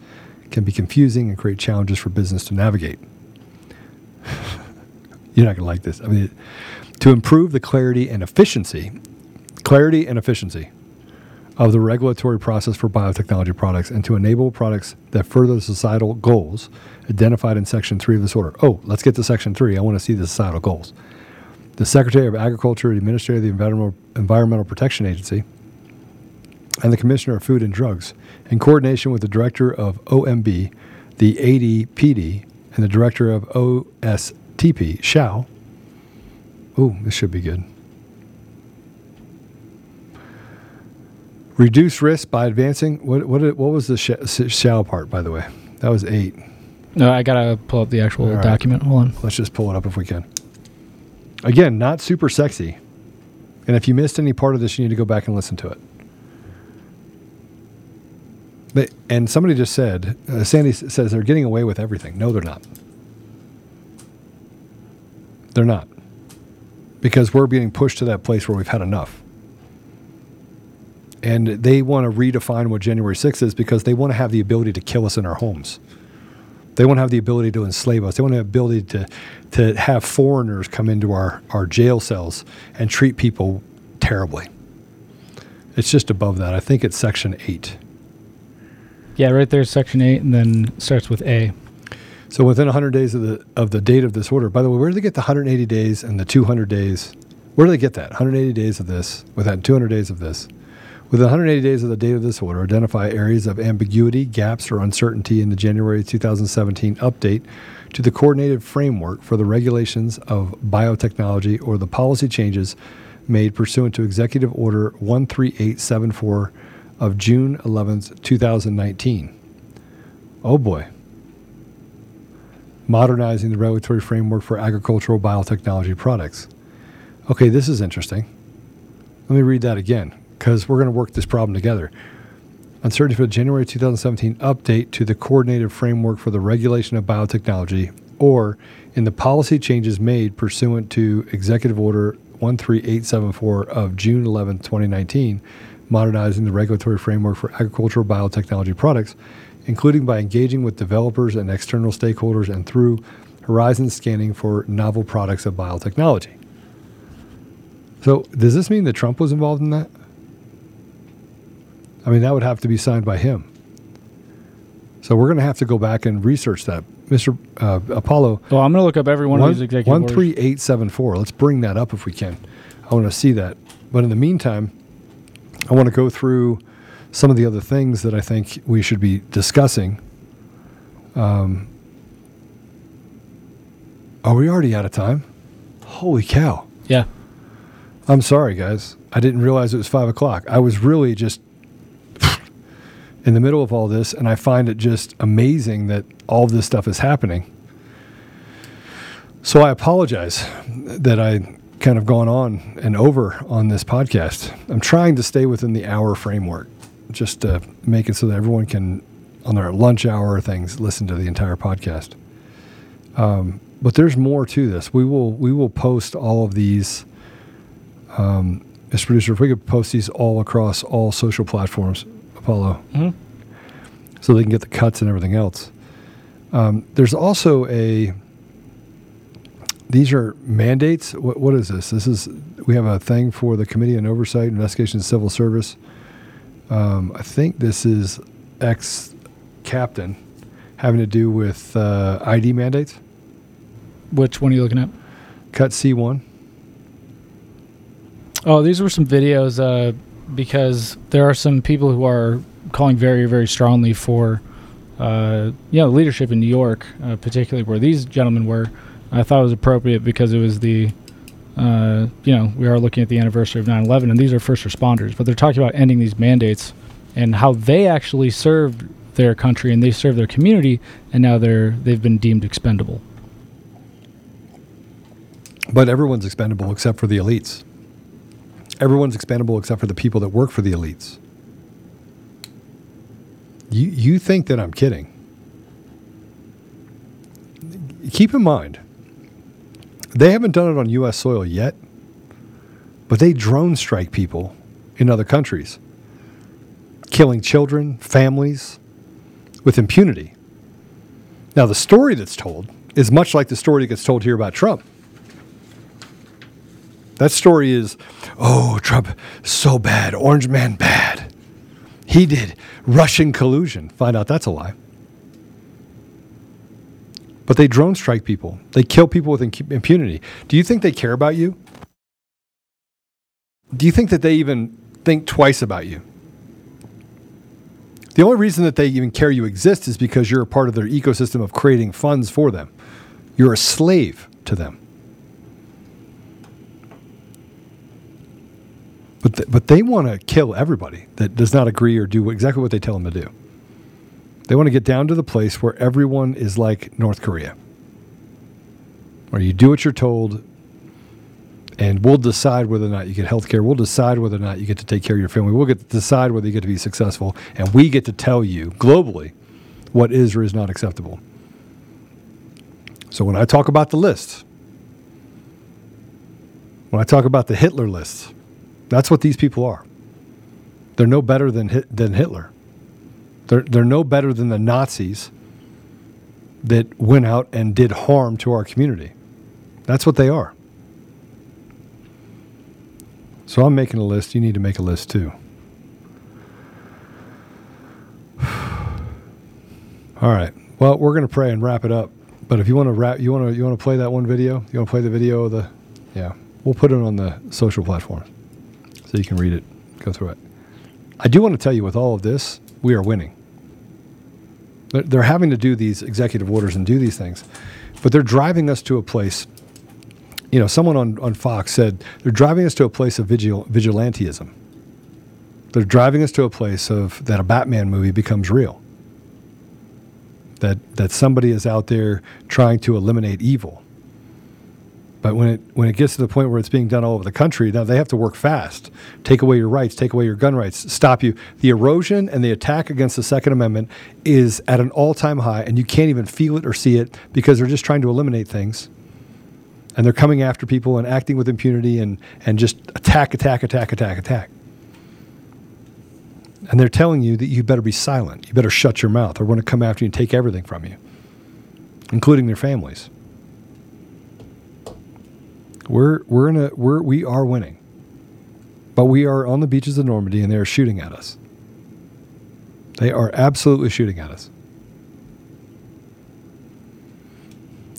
can be confusing and create challenges for business to navigate. [LAUGHS] You're not going to like this. I mean, to improve the clarity and efficiency, clarity and efficiency of the regulatory process for biotechnology products and to enable products that further the societal goals identified in Section 3 of this order. Oh, let's get to Section 3. I want to see the societal goals the Secretary of Agriculture, the Administrator of the Environmental, Environmental Protection Agency, and the Commissioner of Food and Drugs, in coordination with the Director of OMB, the ADPD, and the Director of OSTP, shall. Ooh, this should be good. Reduce risk by advancing. What what what was the sh- shall part, by the way? That was eight. No, I gotta pull up the actual right. document. Hold on. Let's just pull it up if we can. Again, not super sexy. And if you missed any part of this, you need to go back and listen to it. But, and somebody just said, uh, Sandy says they're getting away with everything. No, they're not. They're not. Because we're being pushed to that place where we've had enough. And they want to redefine what January 6th is because they want to have the ability to kill us in our homes. They won't have the ability to enslave us. They won't have the ability to, to have foreigners come into our, our jail cells and treat people terribly. It's just above that. I think it's section eight. Yeah, right there's section eight, and then starts with A. So within 100 days of the of the date of this order. By the way, where do they get the 180 days and the 200 days? Where do they get that? 180 days of this, within 200 days of this. Within 180 days of the date of this order, identify areas of ambiguity, gaps, or uncertainty in the January 2017 update to the coordinated framework for the regulations of biotechnology or the policy changes made pursuant to Executive Order 13874 of June 11, 2019. Oh boy. Modernizing the regulatory framework for agricultural biotechnology products. Okay, this is interesting. Let me read that again because we're going to work this problem together. Uncertainty for the January 2017 update to the coordinated framework for the regulation of biotechnology, or in the policy changes made pursuant to Executive Order 13874 of June 11, 2019, modernizing the regulatory framework for agricultural biotechnology products, including by engaging with developers and external stakeholders and through horizon scanning for novel products of biotechnology. So, does this mean that Trump was involved in that? I mean, that would have to be signed by him. So, we're going to have to go back and research that. Mr. Uh, Apollo. Well, I'm going to look up every one, one of these executive 13874. Let's bring that up if we can. I want to see that. But in the meantime, I want to go through some of the other things that I think we should be discussing. Um, are we already out of time? Holy cow. Yeah. I'm sorry, guys. I didn't realize it was five o'clock. I was really just in the middle of all this, and I find it just amazing that all this stuff is happening. So I apologize that I kind of gone on and over on this podcast. I'm trying to stay within the hour framework, just to make it so that everyone can, on their lunch hour things, listen to the entire podcast. Um, but there's more to this. We will we will post all of these. Um, Mr. Producer, if we could post these all across all social platforms, Apollo, Mhm. so they can get the cuts and everything else. Um, there's also a. These are mandates. What, what is this? This is we have a thing for the Committee on Oversight, Investigation, Civil Service. Um, I think this is ex captain having to do with uh, ID mandates. Which one are you looking at? Cut C one. Oh, these were some videos uh, because there are some people who are calling very, very strongly for, uh, you know, leadership in New York, uh, particularly where these gentlemen were. I thought it was appropriate because it was the, uh, you know, we are looking at the anniversary of 9 11, and these are first responders, but they're talking about ending these mandates and how they actually served their country and they served their community, and now they're they've been deemed expendable. But everyone's expendable except for the elites. Everyone's expendable except for the people that work for the elites. You you think that I'm kidding? Keep in mind, they haven't done it on U.S. soil yet, but they drone strike people in other countries, killing children, families, with impunity. Now, the story that's told is much like the story that gets told here about Trump. That story is, oh, Trump, so bad. Orange man, bad. He did Russian collusion. Find out that's a lie. But they drone strike people, they kill people with impu- impunity. Do you think they care about you? Do you think that they even think twice about you? The only reason that they even care you exist is because you're a part of their ecosystem of creating funds for them. You're a slave to them. But, but they want to kill everybody that does not agree or do exactly what they tell them to do. They want to get down to the place where everyone is like North Korea, where you do what you're told, and we'll decide whether or not you get health care. We'll decide whether or not you get to take care of your family. We'll get to decide whether you get to be successful, and we get to tell you globally what is or is not acceptable. So when I talk about the list, when I talk about the Hitler list, that's what these people are. They're no better than than Hitler. They're they're no better than the Nazis that went out and did harm to our community. That's what they are. So I'm making a list. You need to make a list too. [SIGHS] All right. Well, we're going to pray and wrap it up. But if you want to wrap, you want to you want to play that one video. You want to play the video of the, yeah. We'll put it on the social platforms so you can read it, go through it. I do want to tell you, with all of this, we are winning. They're- They're having to do these executive orders and do these things, but they're driving us to a place. You know, someone on, on Fox said they're driving us to a place of vigil, vigilantism. They're driving us to a place of that a Batman movie becomes real. That that somebody is out there trying to eliminate evil. But when it when it gets to the point where it's being done all over the country, now they have to work fast. Take away your rights, take away your gun rights, stop you. The erosion and the attack against the Second Amendment is at an all-time high, and you can't even feel it or see it because they're just trying to eliminate things. And they're coming after people and acting with impunity and, and just attack, attack, attack, attack, attack. And they're telling you that you better be silent. You better shut your mouth. or They're going to come after you and take everything from you, including their families. We're we're in a we're we are winning. But we are on the beaches of Normandy and they are shooting at us. They are absolutely shooting at us.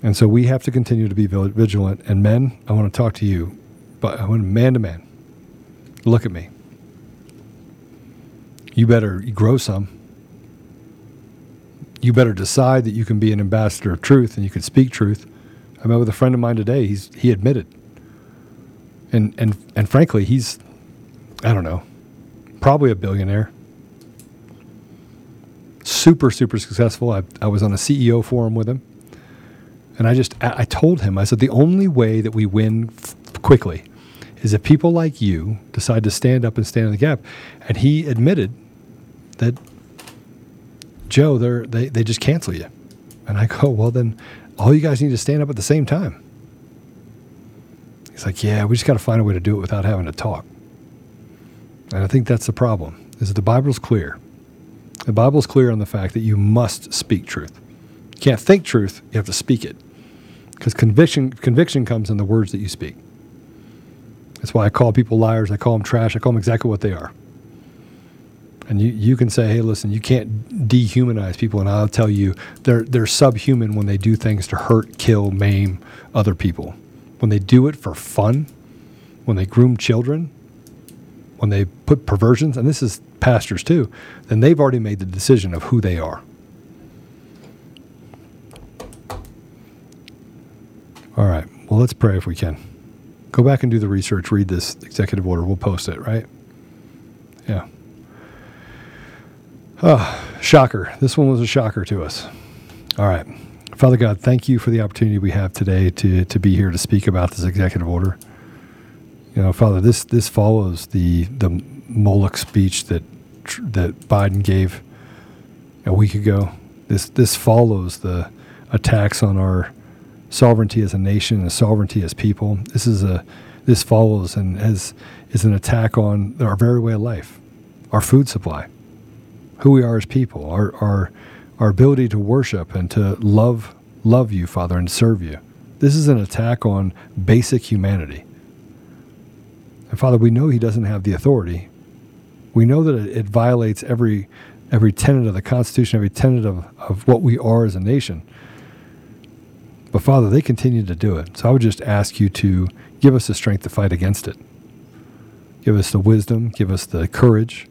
And so we have to continue to be vigilant. And men, I want to talk to you, but I want man to man. Look at me. You better grow some. You better decide that you can be an ambassador of truth and you can speak truth. I met with a friend of mine today. He's he admitted, and and and frankly, he's I don't know, probably a billionaire. Super super successful. I I was on a CEO forum with him, and I just I told him I said the only way that we win f- quickly is if people like you decide to stand up and stand in the gap, and he admitted that Joe, they they just cancel you, and I go well then all you guys need to stand up at the same time. He's like, yeah, we just got to find a way to do it without having to talk. And I think that's the problem. Is that the Bible's clear. The Bible's clear on the fact that you must speak truth. You can't think truth; you have to speak it. Because conviction conviction comes in the words that you speak. That's why I call people liars. I call them trash. I call them exactly what they are. And you, you can say, hey, listen, you can't dehumanize people. And I'll tell you, they're, they're subhuman when they do things to hurt, kill, maim other people. When they do it for fun, when they groom children, when they put perversions, and this is pastors too, then they've already made the decision of who they are. All right. Well, let's pray if we can. Go back and do the research, read this executive order. We'll post it, right? Yeah. Oh, shocker. This one was a shocker to us. All right. Father God, thank you for the opportunity we have today to, to be here to speak about this executive order. You know, Father, this this follows the the Moloch speech that that Biden gave a week ago. This this follows the attacks on our sovereignty as a nation and sovereignty as people. This is a this follows and has is an attack on our very way of life, our food supply who we are as people, our our our ability to worship and to love love you, Father, and serve you. This is an attack on basic humanity. And Father, we know he doesn't have the authority. We know that it, it violates every every tenet of the Constitution, every tenet of, of what we are as a nation. But Father, they continue to do it. So I would just ask you to give us the strength to fight against it. Give us the wisdom, give us the courage,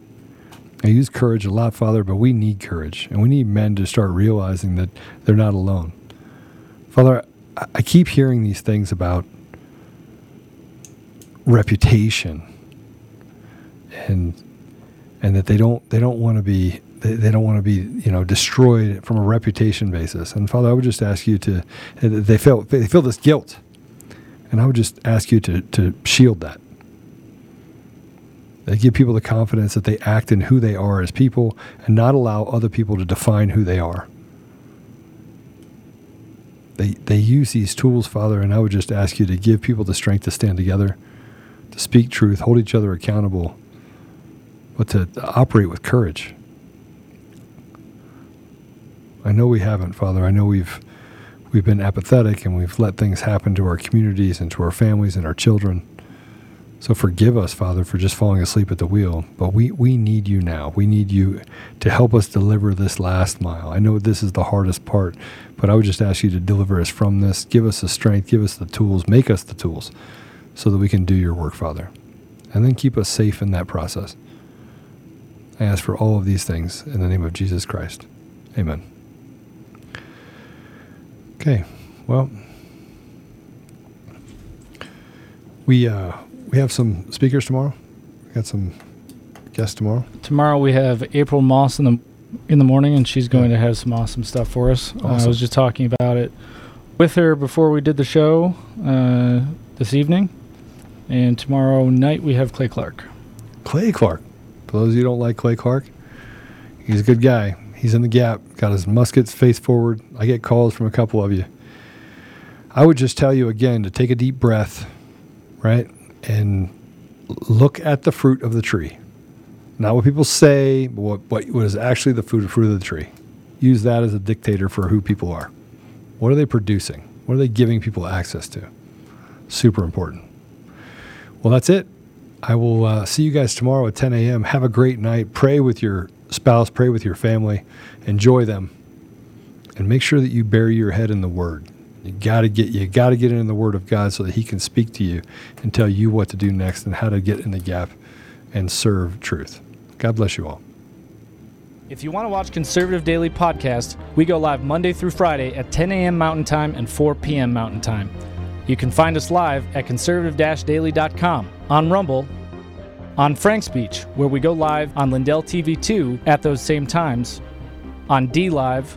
I use courage a lot, Father, but we need courage. And we need men to start realizing that they're not alone. Father, I- keep hearing these things about reputation and and that they don't they don't want to be they, they don't want to be you know destroyed from a reputation basis. And Father, I would just ask you to they feel they feel this guilt. And I would just ask you to to shield that. They give people the confidence that they act in who they are as people and not allow other people to define who they are. They, they use these tools, Father, and I would just ask you to give people the strength to stand together, to speak truth, hold each other accountable, but to, operate with courage. I know we haven't, Father. I know we've we've been apathetic and we've let things happen to our communities and to our families and our children. So forgive us, Father, for just falling asleep at the wheel. But we, we need you now. We need you to help us deliver this last mile. I know this is the hardest part, but I would just ask you to deliver us from this. Give us the strength, give us the tools, make us the tools so that we can do your work, Father. And then keep us safe in that process. I ask for all of these things in the name of Jesus Christ. Amen. Okay, well, we uh, we have some speakers tomorrow. We got some guests tomorrow. Tomorrow we have April Moss in the in the morning, and she's going to have some awesome stuff for us. Uh, I was just talking about it with her before we did the show uh, this evening, and tomorrow night we have Clay Clark. Clay Clark. For those of you who don't like Clay Clark, he's a good guy. He's in the gap, got his muskets face forward. I get calls from a couple of you. I would just tell you again to take a deep breath, right? And look at the fruit of the tree. Not what people say, but what, what, is actually the fruit, fruit of the tree. Use that as a dictator for who people are. What are they producing? What are they giving people access to? Super important. Well, that's it. I will uh, see you guys tomorrow at 10 a.m. Have a great night. Pray with your spouse, pray with your family, enjoy them, and make sure that you bury your head in the Word. You got to get you got to get in the Word of God so that He can speak to you and tell you what to do next and how to get in the gap and serve truth. God bless you all. If you want to watch Conservative Daily Podcast, we go live Monday through Friday at 10 a.m. Mountain Time and 4 p.m. Mountain Time. You can find us live at conservative-daily.com, on Rumble, on FrankSpeech, where we go live on Lindell TV 2 at those same times, on DLive,